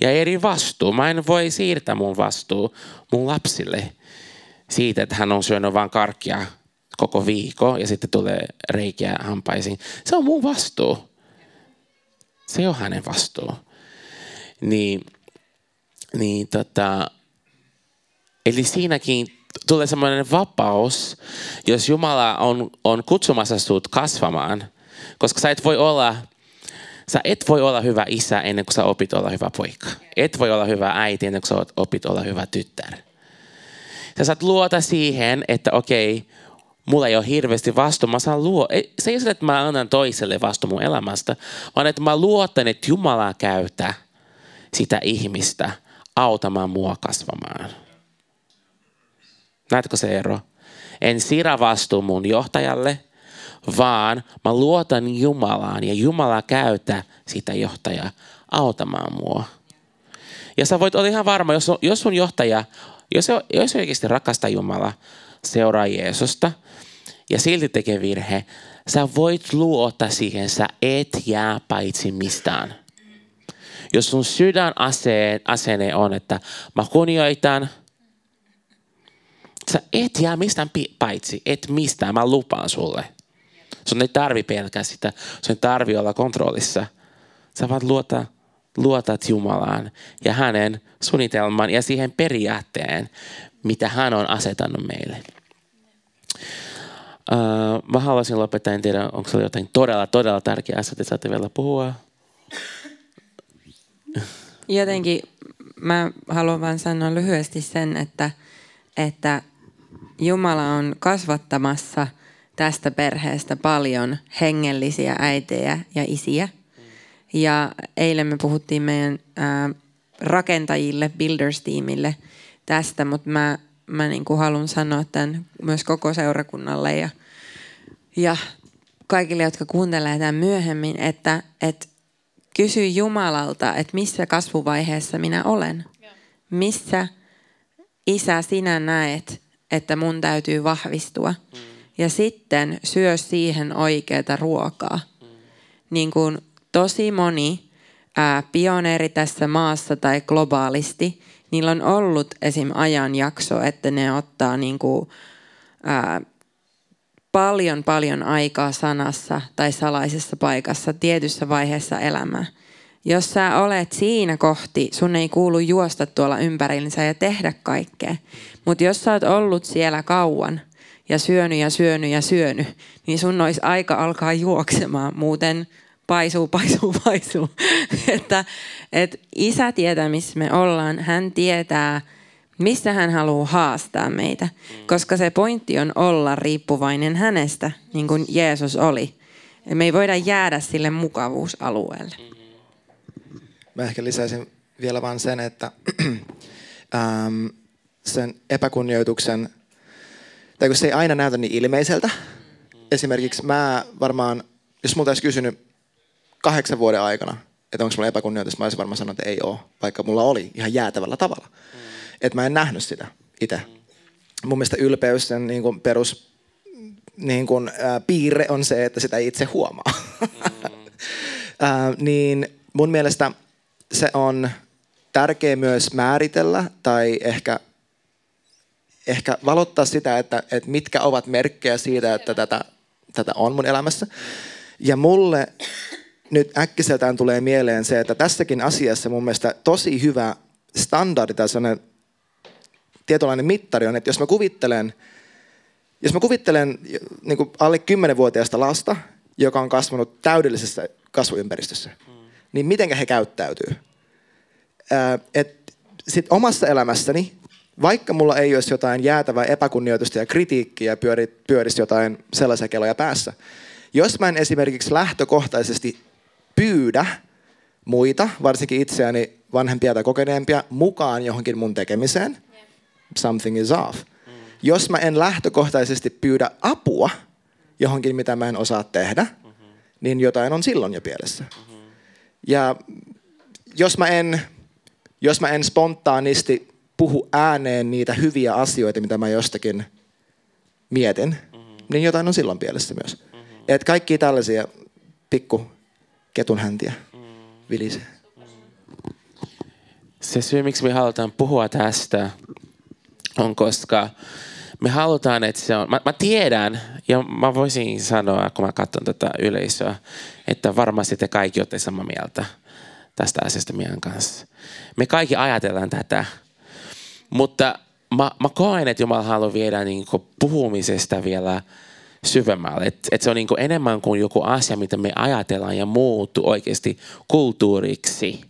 ja eri vastuu. Mä en voi siirtää mun vastuu mun lapsille siitä, että hän on syönyt vain karkkia koko viikko ja sitten tulee reikiä hampaisiin. Se on mun vastuu. Se on hänen vastuu. Niin, niin tota, eli siinäkin tulee semmoinen vapaus, jos Jumala on, on kutsumassa sinut kasvamaan, koska sä et voi olla Sä et voi olla hyvä isä ennen kuin sä opit olla hyvä poika. Et voi olla hyvä äiti ennen kuin sä opit olla hyvä tyttär. Sä saat luota siihen, että okei, mulla ei ole hirveästi vastuu. Mä saan luo... Se ei ole että mä annan toiselle vastu mun elämästä, vaan että mä luotan, että Jumala käyttää sitä ihmistä autamaan mua kasvamaan. Näetkö se ero? En siirrä vastuu mun johtajalle, vaan mä luotan Jumalaan ja Jumala käyttää sitä johtajaa autamaan mua. Ja sä voit olla ihan varma, jos, jos sun johtaja, jos, jos oikeasti rakastaa Jumalaa, seuraa Jeesusta ja silti tekee virhe, sä voit luottaa siihen, sä et jää paitsi mistään. Jos sun sydän asenne on, että mä kunnioitan, sä et jää mistään paitsi, et mistään, mä lupaan sulle. Sun ei tarvi pelkää sitä, sun ei tarvi olla kontrollissa. Sä vaan luota, luotat Jumalaan ja hänen suunnitelman ja siihen periaatteen, mitä hän on asetannut meille. Uh, mä haluaisin lopettaa, en tiedä, onko se jotain todella, todella tärkeää asia, että saatte vielä puhua. Jotenkin mä haluan vain sanoa lyhyesti sen, että, että Jumala on kasvattamassa tästä perheestä paljon hengellisiä äitejä ja isiä. Ja eilen me puhuttiin meidän ää, rakentajille, builders-tiimille tästä, mutta mä, mä niin kuin haluan sanoa tämän myös koko seurakunnalle ja, ja kaikille, jotka kuuntelee tämän myöhemmin, että, että kysy Jumalalta, että missä kasvuvaiheessa minä olen. Missä isä sinä näet, että mun täytyy vahvistua. Mm. Ja sitten syö siihen oikeaa ruokaa. Mm. Niin kuin tosi moni ää, pioneeri tässä maassa tai globaalisti, niillä on ollut esim. ajanjakso, että ne ottaa niin kuin, ää, paljon paljon aikaa sanassa tai salaisessa paikassa tietyssä vaiheessa elämää. Jos sä olet siinä kohti, sun ei kuulu juosta tuolla ympärillänsä ja tehdä kaikkea. Mutta jos sä oot ollut siellä kauan ja syönyt ja syönyt ja syönyt, niin sun olisi aika alkaa juoksemaan. Muuten paisuu, paisuu, paisuu. että, et isä tietää, missä me ollaan. Hän tietää, missä hän haluaa haastaa meitä. Koska se pointti on olla riippuvainen hänestä, niin kuin Jeesus oli. Me ei voida jäädä sille mukavuusalueelle. Mä ehkä lisäisin vielä vain sen, että ähm, sen epäkunnioituksen, tai kun se ei aina näytä niin ilmeiseltä. Esimerkiksi mä varmaan, jos multa olisi kysynyt kahdeksan vuoden aikana, että onko mulla epäkunnioitus, mä olisin varmaan sanonut, että ei ole, vaikka mulla oli ihan jäätävällä tavalla. Mm. Että mä en nähnyt sitä itse. Mm. Mun mielestä ylpeys, sen niin kuin perus niin kuin, ää, piirre on se, että sitä ei itse huomaa. Mm. ää, niin mun mielestä se on tärkeä myös määritellä tai ehkä, ehkä valottaa sitä, että, että mitkä ovat merkkejä siitä, että tätä, tätä on mun elämässä. Ja mulle nyt äkkiseltään tulee mieleen se, että tässäkin asiassa mun mielestä tosi hyvä standardi tai sellainen tietynlainen mittari on, että jos mä kuvittelen, jos mä kuvittelen niin kuin alle 10-vuotiaasta lasta, joka on kasvanut täydellisessä kasvuympäristössä, mm. niin miten he käyttäytyy? Sitten omassa elämässäni, vaikka mulla ei olisi jotain jäätävää epäkunnioitusta ja kritiikkiä pyöri, pyörisi jotain sellaisia keloja päässä, jos mä en esimerkiksi lähtökohtaisesti pyydä muita, varsinkin itseäni vanhempia tai kokeneempia, mukaan johonkin mun tekemiseen, something is off. Mm. Jos mä en lähtökohtaisesti pyydä apua johonkin, mitä mä en osaa tehdä, mm-hmm. niin jotain on silloin jo pielessä. Mm-hmm. Ja jos mä en, jos mä en spontaanisti puhu ääneen niitä hyviä asioita, mitä mä jostakin mietin, mm-hmm. niin jotain on silloin pielessä myös. Mm-hmm. Et kaikki tällaisia pikku ketunhäntiä mm-hmm. vilisee. Se syy, miksi me halutaan puhua tästä, on koska me halutaan, että se on, mä, mä tiedän ja mä voisin sanoa, kun mä katson tätä yleisöä, että varmasti te kaikki olette samaa mieltä tästä asiasta meidän kanssa. Me kaikki ajatellaan tätä, mutta mä, mä koen, että Jumala haluaa viedä niin puhumisesta vielä syvemmälle. Että et se on niin enemmän kuin joku asia, mitä me ajatellaan ja muuttuu oikeasti kulttuuriksi –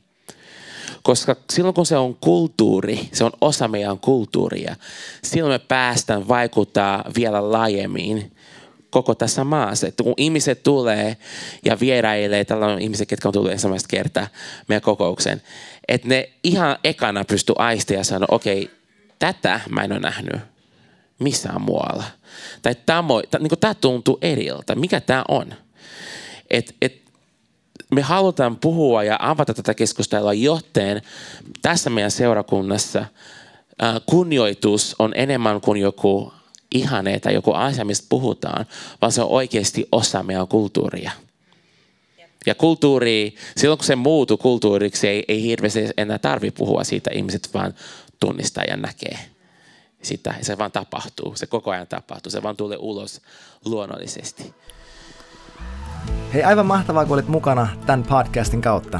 koska silloin kun se on kulttuuri, se on osa meidän kulttuuria, silloin me päästään vaikuttaa vielä laajemmin koko tässä maassa. Että kun ihmiset tulee ja vierailee, tällä on ihmiset, ketkä on tullut ensimmäistä kertaa meidän kokoukseen, että ne ihan ekana pystyy aistia ja sanoa, okei, okay, tätä mä en ole nähnyt missään muualla. Tai tämä, niin tuntuu eriltä. Mikä tämä on? Et, et, me halutaan puhua ja avata tätä keskustelua, joten tässä meidän seurakunnassa kunnioitus on enemmän kuin joku ihane tai joku asia, mistä puhutaan, vaan se on oikeasti osa meidän kulttuuria. Ja kulttuuri, silloin kun se muuttuu kulttuuriksi, ei, ei hirveästi enää tarvitse puhua siitä, ihmiset vaan tunnistaa ja näkee sitä. Se vaan tapahtuu, se koko ajan tapahtuu, se vaan tulee ulos luonnollisesti. Hei, aivan mahtavaa, kun olit mukana tämän podcastin kautta.